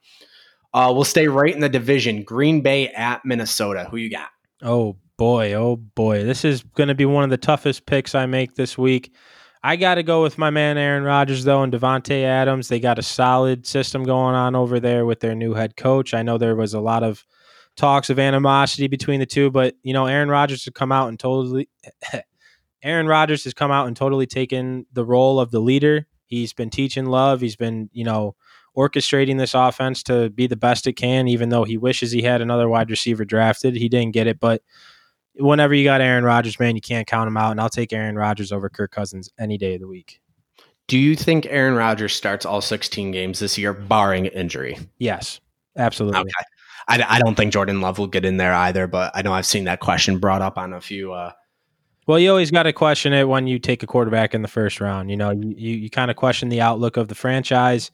Uh, we'll stay right in the division. Green Bay at Minnesota. Who you got? Oh boy, oh boy. This is going to be one of the toughest picks I make this week. I got to go with my man Aaron Rodgers though and Davante Adams. They got a solid system going on over there with their new head coach. I know there was a lot of talks of animosity between the two, but you know Aaron Rodgers has come out and totally Aaron Rodgers has come out and totally taken the role of the leader. He's been teaching love. He's been, you know, orchestrating this offense to be the best it can, even though he wishes he had another wide receiver drafted. He didn't get it, but whenever you got Aaron Rodgers, man, you can't count him out. And I'll take Aaron Rodgers over Kirk Cousins any day of the week. Do you think Aaron Rodgers starts all 16 games this year, barring injury? Yes, absolutely. Okay. I, I don't think Jordan Love will get in there either, but I know I've seen that question brought up on a few. Uh, well, you always got to question it when you take a quarterback in the first round. You know, you, you, you kind of question the outlook of the franchise,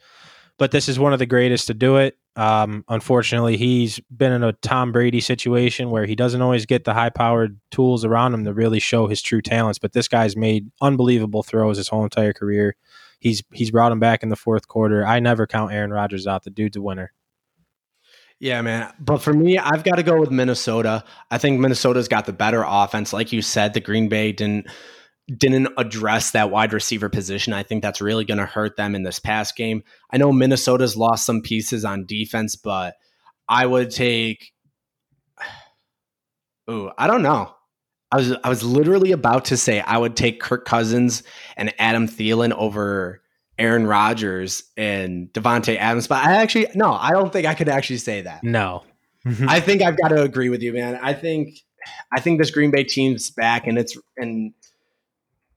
but this is one of the greatest to do it. Um, unfortunately, he's been in a Tom Brady situation where he doesn't always get the high powered tools around him to really show his true talents. But this guy's made unbelievable throws his whole entire career. He's he's brought him back in the fourth quarter. I never count Aaron Rodgers out. The dude's a winner. Yeah, man. But for me, I've got to go with Minnesota. I think Minnesota's got the better offense. Like you said, the Green Bay didn't didn't address that wide receiver position. I think that's really going to hurt them in this past game. I know Minnesota's lost some pieces on defense, but I would take. Ooh, I don't know. I was I was literally about to say I would take Kirk Cousins and Adam Thielen over Aaron Rodgers and Davante Adams, but I actually no, I don't think I could actually say that. No. Mm-hmm. I think I've got to agree with you, man. I think I think this Green Bay team's back and it's and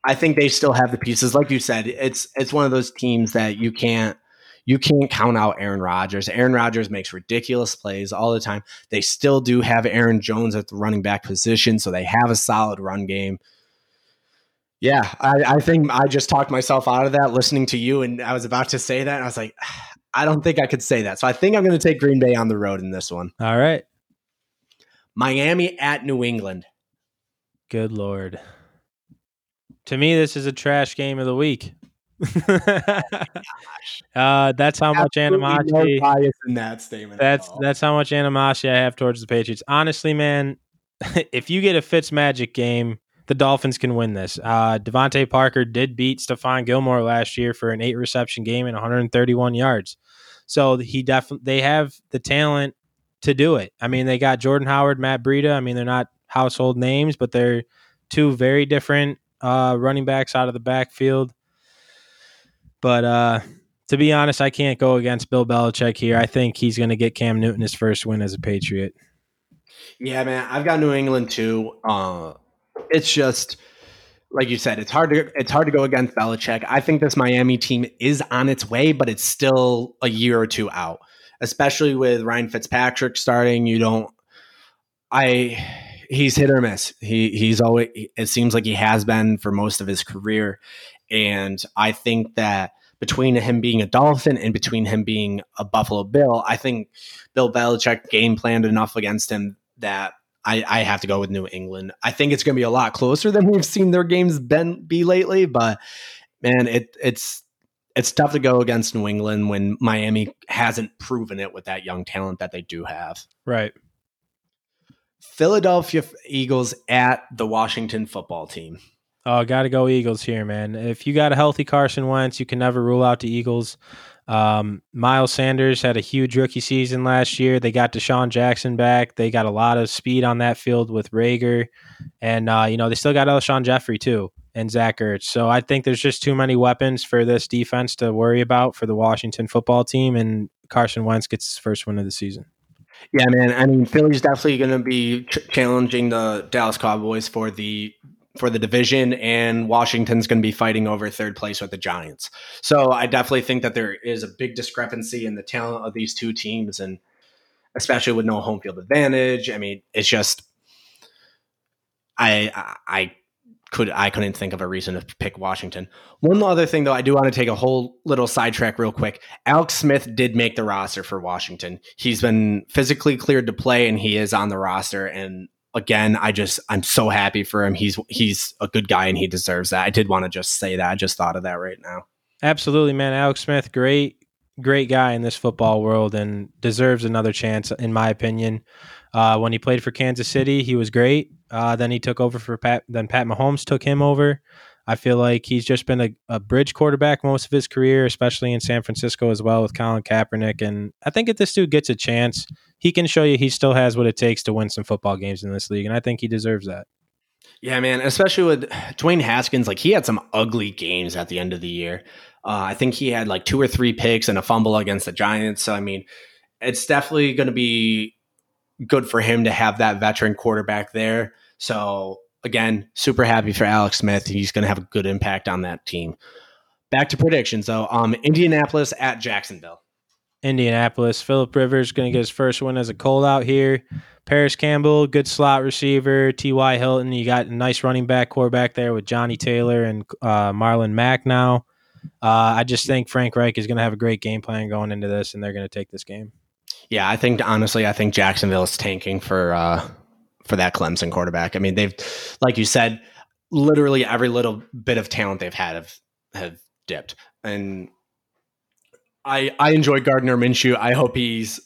I think they still have the pieces. Like you said, it's it's one of those teams that you can't you can't count out Aaron Rodgers. Aaron Rodgers makes ridiculous plays all the time. They still do have Aaron Jones at the running back position, so they have a solid run game. Yeah, I, I think I just talked myself out of that listening to you, and I was about to say that. I was like, I don't think I could say that. So I think I'm going to take Green Bay on the road in this one. All right. Miami at New England. Good Lord. To me, this is a trash game of the week. uh, that's how much animosity. No bias in that statement. That's that's how much animosity I have towards the Patriots. Honestly, man, if you get a Fitz Magic game, the Dolphins can win this. Uh, DeVante Parker did beat Stephon Gilmore last year for an eight reception game and 131 yards. So he definitely they have the talent to do it. I mean, they got Jordan Howard, Matt Breida. I mean, they're not household names, but they're two very different uh, running backs out of the backfield. But uh, to be honest, I can't go against Bill Belichick here. I think he's going to get Cam Newton his first win as a Patriot. Yeah, man, I've got New England too. Uh, it's just like you said, it's hard to it's hard to go against Belichick. I think this Miami team is on its way, but it's still a year or two out, especially with Ryan Fitzpatrick starting. You don't. I he's hit or miss. He he's always it seems like he has been for most of his career, and I think that between him being a Dolphin and between him being a Buffalo Bill, I think Bill Belichick game planned enough against him that I, I have to go with New England. I think it's going to be a lot closer than we've seen their games been be lately, but man, it it's it's tough to go against New England when Miami hasn't proven it with that young talent that they do have. Right. Philadelphia Eagles at the Washington football team. Oh, got to go Eagles here, man. If you got a healthy Carson Wentz, you can never rule out the Eagles. Um, Miles Sanders had a huge rookie season last year. They got DeSean Jackson back. They got a lot of speed on that field with Reagor. And, uh, you know, they still got Alshon Jeffery, too, and Zach Ertz. So I think there's just too many weapons for this defense to worry about for the Washington football team. And Carson Wentz gets his first win of the season. Yeah, man. I mean, Philly's definitely going to be ch- challenging the Dallas Cowboys for the for the division, and Washington's going to be fighting over third place with the Giants. So I definitely think that there is a big discrepancy in the talent of these two teams, and especially with no home field advantage. I mean, it's just I I could I couldn't think of a reason to pick Washington. One other thing though, I do want to take a whole little sidetrack real quick. Alex Smith did make the roster for Washington. He's been physically cleared to play, and he is on the roster. And again, I just I'm so happy for him. He's he's a good guy and he deserves that. I did want to just say that. I just thought of that right now. Absolutely, man. Alex Smith, great great guy in this football world and deserves another chance in my opinion. Uh, when he played for Kansas City, he was great. Uh, then he took over for Pat. Then Pat Mahomes took him over. I feel like he's just been a, a, bridge quarterback most of his career, especially in San Francisco as well with Colin Kaepernick. And I think if this dude gets a chance, he can show you he still has what it takes to win some football games in this league. And I think he deserves that. Yeah, man. Especially with Dwayne Haskins, like he had some ugly games at the end of the year. Uh, I think he had like two or three picks and a fumble against the Giants. So I mean, it's definitely going to be good for him to have that veteran quarterback there. So again, super happy for Alex Smith. He's going to have a good impact on that team. Back to predictions, though. Um, Indianapolis at Jacksonville. Indianapolis. Philip Rivers going to get his first win as a Colt out here. Parris Campbell, good slot receiver. T.Y. Hilton, you got a nice running back quarterback there with Johnny Taylor and uh, Marlon Mack now. Uh, I just think Frank Reich is going to have a great game plan going into this, and they're going to take this game. Yeah, I think honestly, I think Jacksonville is tanking for uh, for that Clemson quarterback. I mean, they've, like you said, literally every little bit of talent they've had have have dipped, and I I enjoy Gardner Minshew. I hope he's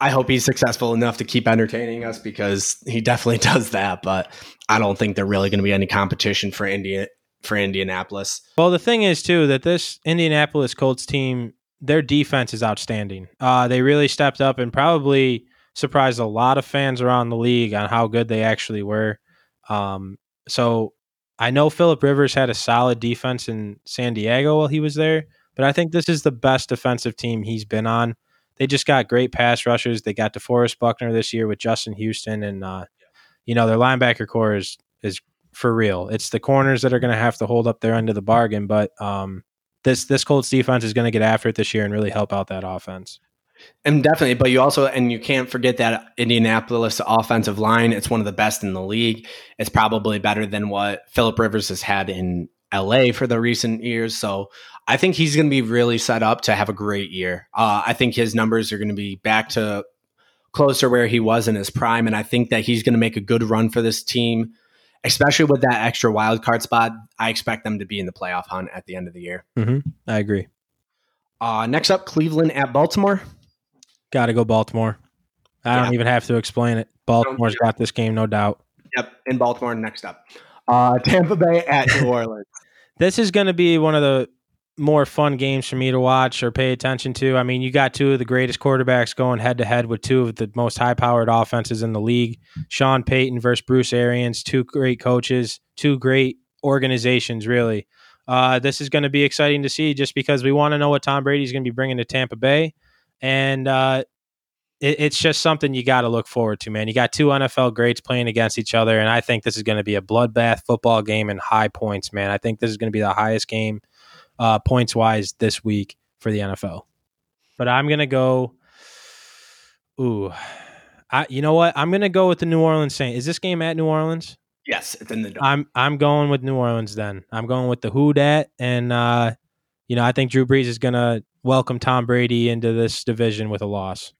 I hope he's successful enough to keep entertaining us because he definitely does that. But I don't think there really going to be any competition for India for Indianapolis. Well, the thing is too that this Indianapolis Colts team, their defense is outstanding. Uh, they really stepped up and probably surprised a lot of fans around the league on how good they actually were. Um, so I know Philip Rivers had a solid defense in San Diego while he was there, but I think this is the best defensive team he's been on. They just got great pass rushers. They got DeForest Buckner this year with Justin Houston, and uh, you know their linebacker corps is is for real. It's the corners that are going to have to hold up their end of the bargain, but um, this this Colts defense is going to get after it this year and really help out that offense. And definitely, but you also and you can't forget that Indianapolis offensive line. It's one of the best in the league. It's probably better than what Philip Rivers has had in LA for the recent years. So I think he's going to be really set up to have a great year. Uh, I think his numbers are going to be back to closer where he was in his prime, and I think that he's going to make a good run for this team, especially with that extra wild card spot. I expect them to be in the playoff hunt at the end of the year. Mm-hmm. I agree. Uh, next up, Cleveland at Baltimore. Got to go Baltimore. I yeah. don't even have to explain it. Baltimore's got this game, no doubt. Yep, in Baltimore. Next up, uh, Tampa Bay at New Orleans. this is going to be one of the more fun games for me to watch or pay attention to. I mean, you got two of the greatest quarterbacks going head to head with two of the most high powered offenses in the league. Sean Payton versus Bruce Arians, two great coaches, two great organizations, really. Uh, this is going to be exciting to see just because we want to know what Tom Brady is going to be bringing to Tampa Bay and uh, it, it's just something you got to look forward to, man. You got two NFL greats playing against each other, and I think this is going to be a bloodbath football game and high points, man. I think this is going to be the highest game uh, points wise this week for the NFL. But I'm going to go. Ooh, I, you know what? I'm going to go with the New Orleans Saints. Is this game at New Orleans? Yes, it's in the. Dome. I'm I'm going with New Orleans. Then I'm going with the Who Dat, and uh, you know I think Drew Brees is going to welcome Tom Brady into this division with a loss.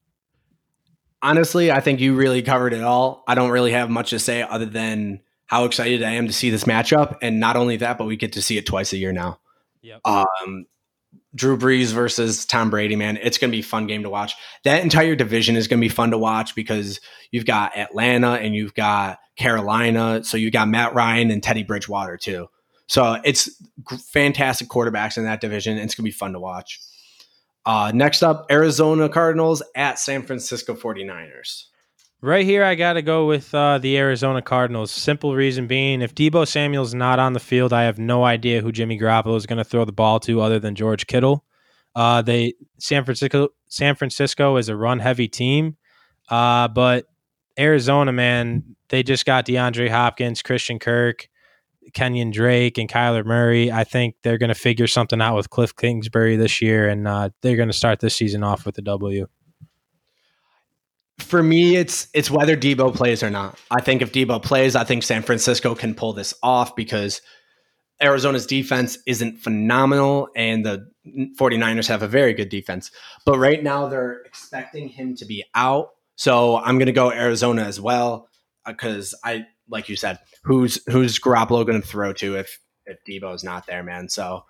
honestly, I think you really covered it all. I don't really have much to say other than how excited I am to see this matchup. And not only that, but we get to see it twice a year now. Yep. Um, Drew Brees versus Tom Brady, man, it's going to be a fun game to watch. That entire division is going to be fun to watch because you've got Atlanta and you've got Carolina. So you've got Matt Ryan and Teddy Bridgewater, too. So it's fantastic quarterbacks in that division. It's going to be fun to watch. Uh, next up, Arizona Cardinals at San Francisco 49ers. Right here, I got to go with uh, the Arizona Cardinals. Simple reason being, if Deebo Samuel's not on the field, I have no idea who Jimmy Garoppolo is going to throw the ball to other than George Kittle. Uh, they San Francisco San Francisco is a run heavy team, uh, but Arizona, man, they just got DeAndre Hopkins, Christian Kirk. Kenyon Drake and Kyler Murray. I think they're going to figure something out with Cliff Kingsbury this year, and uh, they're going to start this season off with a W. For me, it's it's whether Deebo plays or not. I think if Deebo plays, I think San Francisco can pull this off because Arizona's defense isn't phenomenal and the 49ers have a very good defense. But right now they're expecting him to be out. So I'm going to go Arizona as well because uh, I like you said, who's who's Garoppolo going to throw to if if Deebo's not there, man? So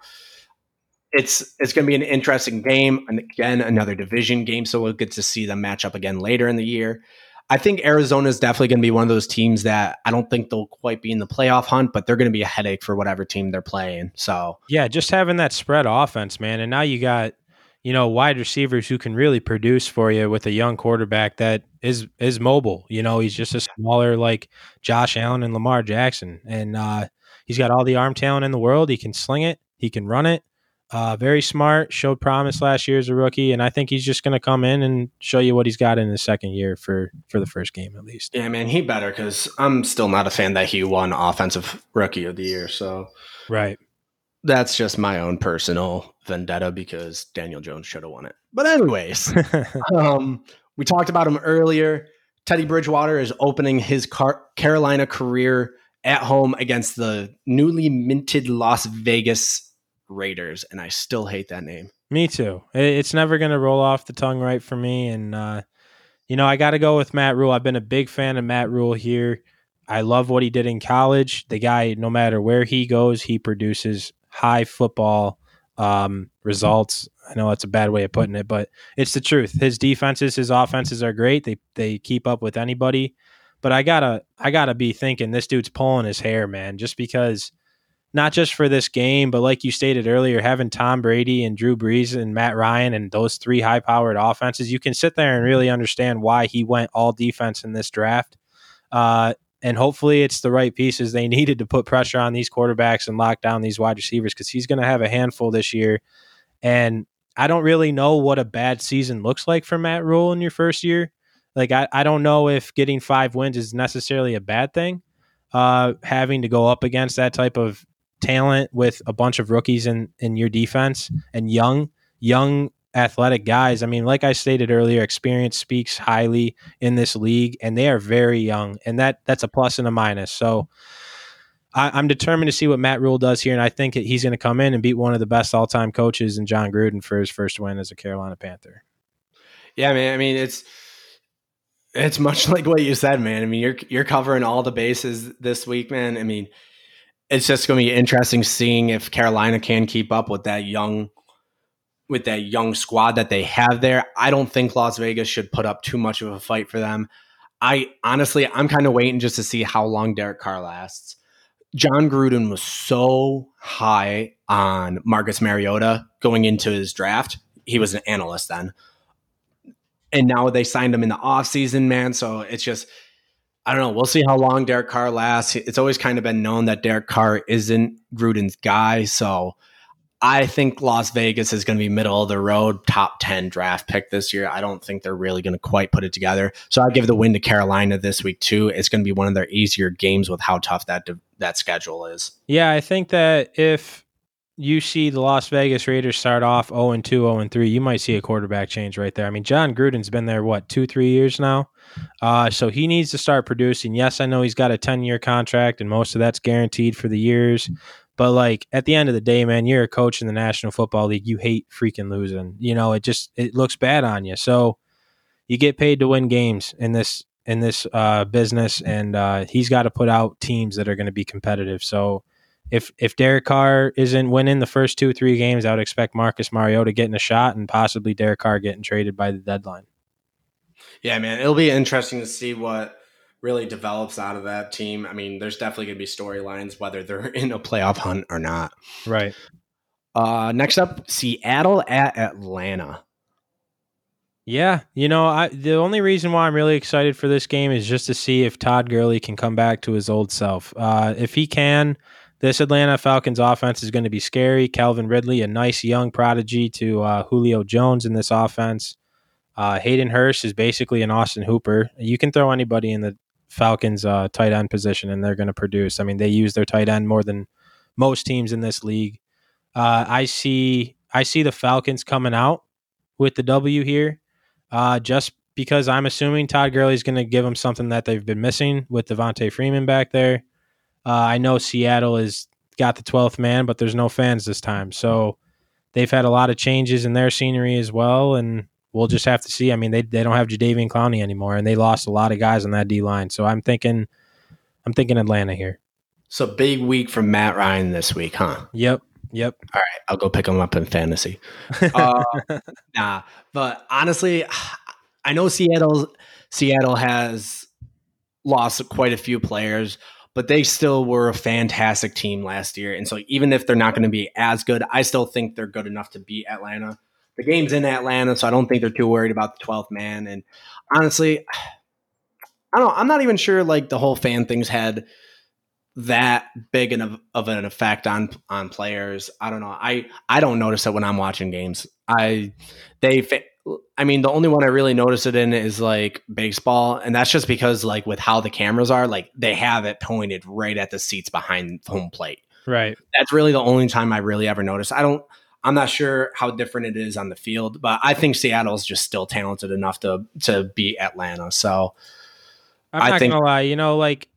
it's it's going to be an interesting game, and again, another division game. So we'll get to see them match up again later in the year. I think Arizona is definitely going to be one of those teams that I don't think they'll quite be in the playoff hunt, but they're going to be a headache for whatever team they're playing. So yeah, just having that spread offense, man, and now you got you know, wide receivers who can really produce for you with a young quarterback that is is mobile. You know, he's just a smaller like Josh Allen and Lamar Jackson, and uh, he's got all the arm talent in the world. He can sling it, he can run it. Uh, very smart, showed promise last year as a rookie, and I think he's just going to come in and show you what he's got in his second year for for the first game at least. Yeah, man, he better because I'm still not a fan that he won offensive rookie of the year. So right, that's just my own personal vendetta because Daniel Jones should have won it. But anyways, um, we talked about him earlier. Teddy Bridgewater is opening his Car- Carolina career at home against the newly minted Las Vegas Raiders, and I still hate that name. Me too. It's never going to roll off the tongue right for me, and uh, you know I got to go with Matt Rhule. I've been a big fan of Matt Rhule here. I love what he did in college. The guy, no matter where he goes, he produces high football um, results. I know that's a bad way of putting it, but it's the truth. His defenses, his offenses are great. They they keep up with anybody. But I gotta I gotta be thinking this dude's pulling his hair, man, just because not just for this game, but like you stated earlier, having Tom Brady and Drew Brees and Matt Ryan and those three high powered offenses, you can sit there and really understand why he went all defense in this draft. Uh, and hopefully it's the right pieces they needed to put pressure on these quarterbacks and lock down these wide receivers because he's going to have a handful this year. And I don't really know what a bad season looks like for Matt Rhule in your first year. Like I, I don't know if getting five wins is necessarily a bad thing. Uh, having to go up against that type of talent with a bunch of rookies in in your defense and young young athletic guys. I mean, like I stated earlier, experience speaks highly in this league, and they are very young, and that that's a plus and a minus. So I, am determined to see what Matt Rhule does here, and I think he's going to come in and beat one of the best all time coaches in Jon Gruden for his first win as a Carolina Panther. Yeah, man. I mean, it's it's much like what you said, man. I mean, you're you're covering all the bases this week, man. I mean, it's just going to be interesting seeing if Carolina can keep up with that young with that young squad that they have there. I don't think Las Vegas should put up too much of a fight for them. I honestly, I'm kind of waiting just to see how long Derek Carr lasts. Jon Gruden was so high on Marcus Mariota going into his draft. He was an analyst then. And now they signed him in the offseason, man. So it's just, I don't know. We'll see how long Derek Carr lasts. It's always kind of been known that Derek Carr isn't Gruden's guy. So I think Las Vegas is going to be middle of the road, top 10 draft pick this year. I don't think they're really going to quite put it together. So I give the win to Carolina this week, too. It's going to be one of their easier games with how tough that, that schedule is. Yeah, I think that if you see the Las Vegas Raiders start off 0 and 2, 0 and 3, you might see a quarterback change right there. I mean, Jon Gruden's been there, what, two, three years now? Uh, so he needs to start producing. Yes, I know he's got a 10 year contract, and most of that's guaranteed for the years. But like at the end of the day, man, you're a coach in the National Football League. You hate freaking losing. You know, it just it looks bad on you. So you get paid to win games in this in this uh, business, and uh, he's got to put out teams that are going to be competitive. So if if Derek Carr isn't winning the first two three games, I would expect Marcus Mariota getting a shot and possibly Derek Carr getting traded by the deadline. Yeah, man, it'll be interesting to see what really develops out of that team. I mean, there's definitely going to be storylines whether they're in a playoff hunt or not. Right. Uh, next up, Seattle at Atlanta. Yeah, you know, I the only reason why I'm really excited for this game is just to see if Todd Gurley can come back to his old self. Uh, if he can, this Atlanta Falcons offense is going to be scary. Calvin Ridley, a nice young prodigy to uh, Julio Jones in this offense. Uh, Hayden Hurst is basically an Austin Hooper. You can throw anybody in the Falcons uh, tight end position and they're going to produce. I mean, they use their tight end more than most teams in this league. Uh, I see I see the Falcons coming out with the W here, uh, just because I'm assuming Todd Gurley is going to give them something that they've been missing with Devonta Freeman back there. Uh, I know Seattle has got the 12th man, but there's no fans this time, so they've had a lot of changes in their scenery as well, and we'll just have to see. I mean, they they don't have Jadeveon Clowney anymore, and they lost a lot of guys on that D line. So I'm thinking, I'm thinking Atlanta here. So big week from Matt Ryan this week, huh? Yep. Yep. All right, I'll go pick him up in fantasy. Uh, nah, but honestly, I know Seattle Seattle has lost quite a few players, but they still were a fantastic team last year. And so even if they're not going to be as good, I still think they're good enough to beat Atlanta the game's in Atlanta, so I don't think they're too worried about the 12th man. And honestly, I don't. I'm not even sure like the whole fan thing's had that big of, of an effect on on players. I don't know. I I don't notice it when I'm watching games. I they. I mean, the only one I really notice it in is like baseball, and that's just because like with how the cameras are, like they have it pointed right at the seats behind home plate. Right. That's really the only time I really ever notice. I don't. I'm not sure how different it is on the field, but I think Seattle's just still talented enough to to beat Atlanta. So I'm I not think, gonna lie, you know, like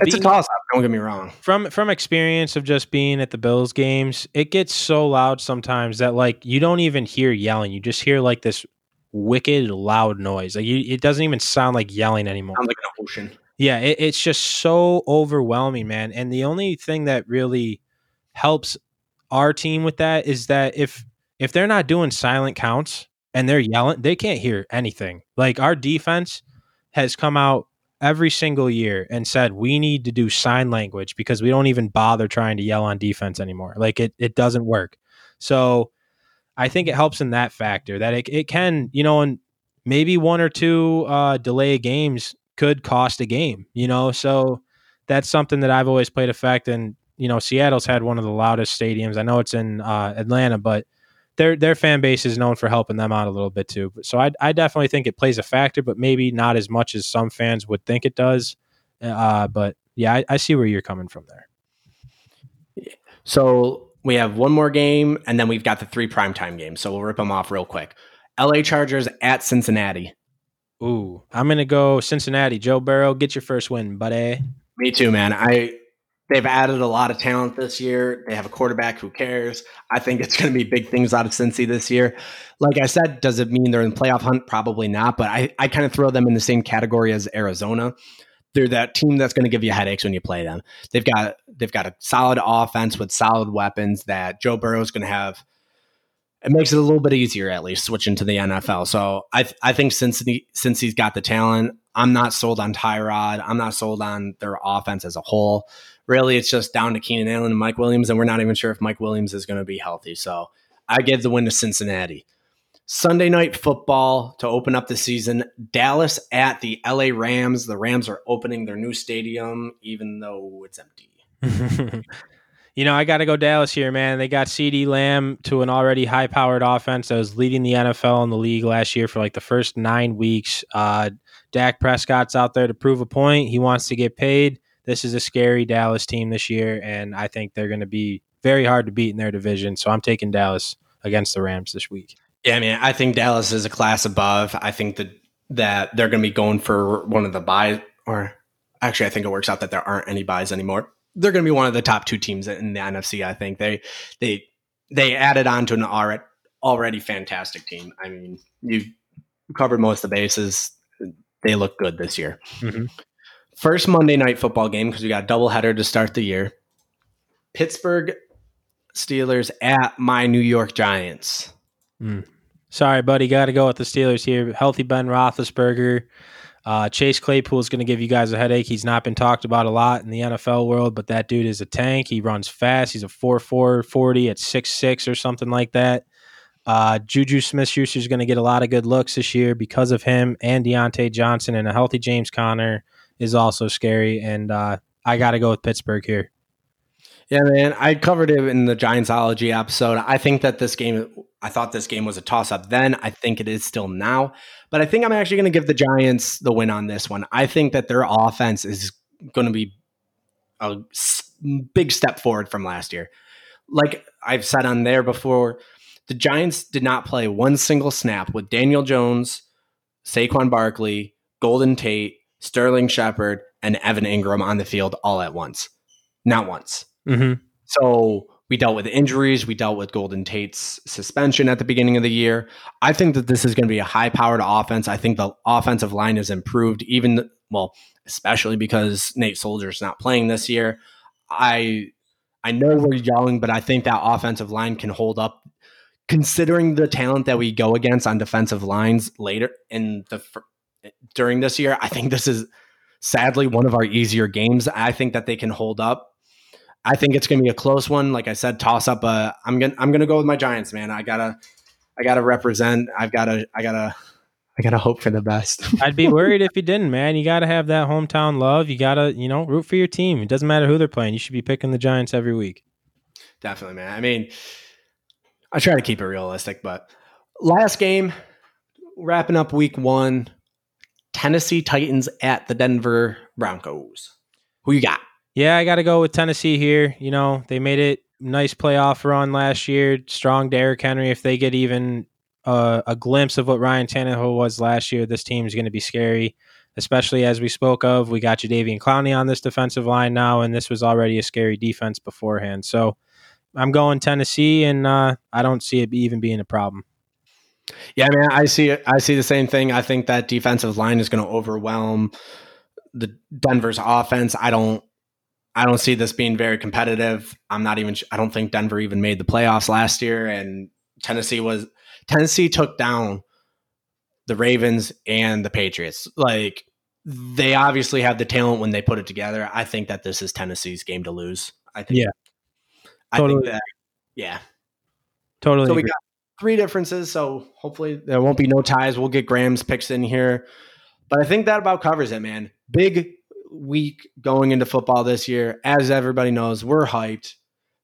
it's being, a toss up. Don't get me wrong. From from experience of just being at the Bills games, it gets so loud sometimes that like you don't even hear yelling. You just hear like this wicked loud noise. Like you, it doesn't even sound like yelling anymore. Sounds like an ocean. Yeah, it, it's just so overwhelming, man. And the only thing that really helps our team with that is that if if they're not doing silent counts and they're yelling, they can't hear anything. Like our defense has come out every single year and said we need to do sign language because we don't even bother trying to yell on defense anymore. Like it it doesn't work. So I think it helps in that factor that it, it can, you know, and maybe one or two uh, delay games could cost a game, you know. So that's something that I've always played effect. And you know, Seattle's had one of the loudest stadiums. I know it's in uh, Atlanta, but their their fan base is known for helping them out a little bit too. So I, I definitely think it plays a factor, but maybe not as much as some fans would think it does. Uh, but yeah, I, I see where you're coming from there. So we have one more game, and then we've got the three primetime games. So we'll rip them off real quick. LA Chargers at Cincinnati. Ooh, I'm gonna go Cincinnati. Joe Burrow, get your first win, buddy. Me too, man. I They've added a lot of talent this year. They have a quarterback who cares. I think it's going to be big things out of Cincy this year. Like I said, does it mean they're in the playoff hunt? Probably not. But I, I kind of throw them in the same category as Arizona. They're that team that's going to give you headaches when you play them. They've got they've got a solid offense with solid weapons that Joe Burrow is going to have. It makes it a little bit easier, at least, switching to the NFL. So I I think since he, since he's got the talent, I'm not sold on Tyrod. I'm not sold on their offense as a whole really it's just down to Keenan Allen and Mike Williams, and we're not even sure if Mike Williams is going to be healthy. So I give the win to Cincinnati. Sunday night football to open up the season. Dallas at the LA Rams. The Rams are opening their new stadium, even though it's empty. you know, I got to go Dallas here, man. They got CeeDee Lamb to an already high powered offense that was leading the NFL in the league last year for like the first nine weeks. Uh, Dak Prescott's out there to prove a point. He wants to get paid this is a scary Dallas team this year, and I think they're going to be very hard to beat in their division. So I'm taking Dallas against the Rams this week. Yeah, I mean, I think Dallas is a class above. I think that that they're going to be going for one of the byes, or actually, I think it works out that there aren't any byes anymore. They're going to be one of the top two teams in the NFC. I think they they they added on to an already already fantastic team. I mean, you covered most of the bases. They look good this year. Mhm. First Monday night football game because we got a doubleheader to start the year. Pittsburgh Steelers at my New York Giants. Sorry, buddy. Got to go with the Steelers here. Healthy Ben Roethlisberger. Uh, Chase Claypool is going to give you guys a headache. He's not been talked about a lot in the NFL world, but that dude is a tank. He runs fast. He's a 4 4 40 at 6 6 or something like that. Uh, Juju Smith Schuster is going to get a lot of good looks this year because of him and Diontae Johnson, and a healthy James Conner is also scary. And uh, I got to go with Pittsburgh here. Yeah, man. I covered it in the Giantsology episode. I think that this game, I thought this game was a toss up then. I think it is still now. But I think I'm actually going to give the Giants the win on this one. I think that their offense is going to be a big step forward from last year. Like I've said on there before, the Giants did not play one single snap with Daniel Jones, Saquon Barkley, Golden Tate, Sterling Shepard, and Evan Engram on the field all at once. Not once. Mm-hmm. So we dealt with injuries. We dealt with Golden Tate's suspension at the beginning of the year. I think that this is going to be a high powered offense. I think the offensive line has improved, even, well, especially because Nate Solder's not playing this year. I. I know we're young, but I think that offensive line can hold up considering the talent that we go against on defensive lines later in the during this year. I think this is sadly one of our easier games. I think that they can hold up. I think it's going to be a close one. Like I said, toss up. Uh, I'm gonna I'm gonna go with my Giants, man. I gotta I gotta represent. I've gotta I gotta I gotta hope for the best. I'd be worried if you didn't, man. You got to have that hometown love. You got to, you know, root for your team. It doesn't matter who they're playing. You should be picking the Giants every week. Definitely, man. I mean, I try to keep it realistic, but last game, wrapping up week one, Tennessee Titans at the Denver Broncos. Who you got? Yeah, I got to go with Tennessee here. You know, they made it nice playoff run last year. Strong Derrick Henry. If they get even uh, a glimpse of what Ryan Tannehill was last year, this team is going to be scary. Especially as we spoke of, we got Jadeveon Clowney on this defensive line now, and this was already a scary defense beforehand. So I'm going Tennessee, and uh, I don't see it even being a problem. Yeah, man, I see it. I see the same thing. I think that defensive line is going to overwhelm the Denver's offense. I don't. I don't see this being very competitive. I'm not even. I don't think Denver even made the playoffs last year, and Tennessee was. Tennessee took down the Ravens and the Patriots. Like they obviously have the talent when they put it together. I think that this is Tennessee's game to lose. I think. Yeah. I Totally. think that. Yeah. Totally. So we got three differences. So hopefully there won't be no ties. We'll get Graham's picks in here. But I think that about covers it, man. Big week going into football this year. As everybody knows, we're hyped.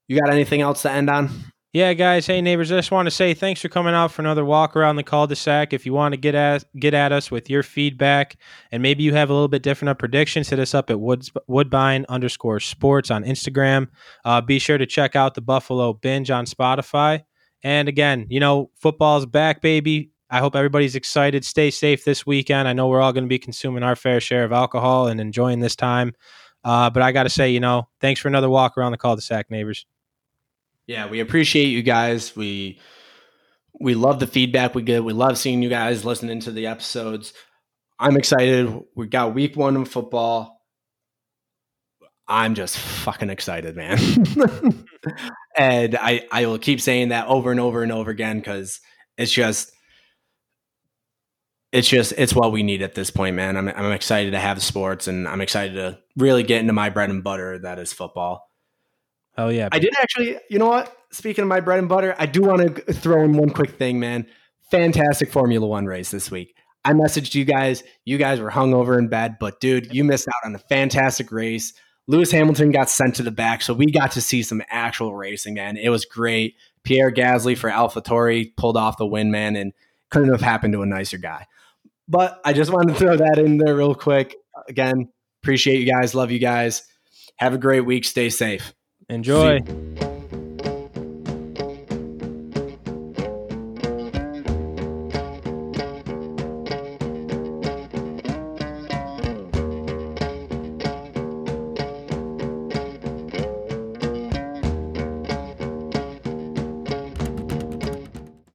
You got anything else to end on? Yeah, guys. Hey, neighbors. I just want to say thanks for coming out for another walk around the cul-de-sac. If you want to get at get at us with your feedback, and maybe you have a little bit different of predictions, hit us up at Woods, Woodbine underscore Sports on Instagram. Uh, be sure to check out the Buffalo Binge on Spotify. And again, you know, football's back, baby. I hope everybody's excited. Stay safe this weekend. I know we're all going to be consuming our fair share of alcohol and enjoying this time. Uh, but I got to say, you know, thanks for another walk around the cul-de-sac, neighbors. Yeah, we appreciate you guys. We we love the feedback we get. We love seeing you guys listening to the episodes. I'm excited. We got week one of football. I'm just fucking excited, man. and I, I will keep saying that over and over and over again because it's just it's just it's what we need at this point, man. I'm I'm excited to have sports and I'm excited to really get into my bread and butter that is football. Hell yeah. I did actually, you know what? Speaking of my bread and butter, I do want to throw in one quick thing, man. Fantastic Formula One race this week. I messaged you guys. You guys were hungover in bed, but dude, you missed out on a fantastic race. Lewis Hamilton got sent to the back, so we got to see some actual racing, man. It was great. Pierre Gasly for AlphaTauri pulled off the win, man, and couldn't have happened to a nicer guy. But I just wanted to throw that in there real quick. Again, appreciate you guys. Love you guys. Have a great week. Stay safe. Enjoy.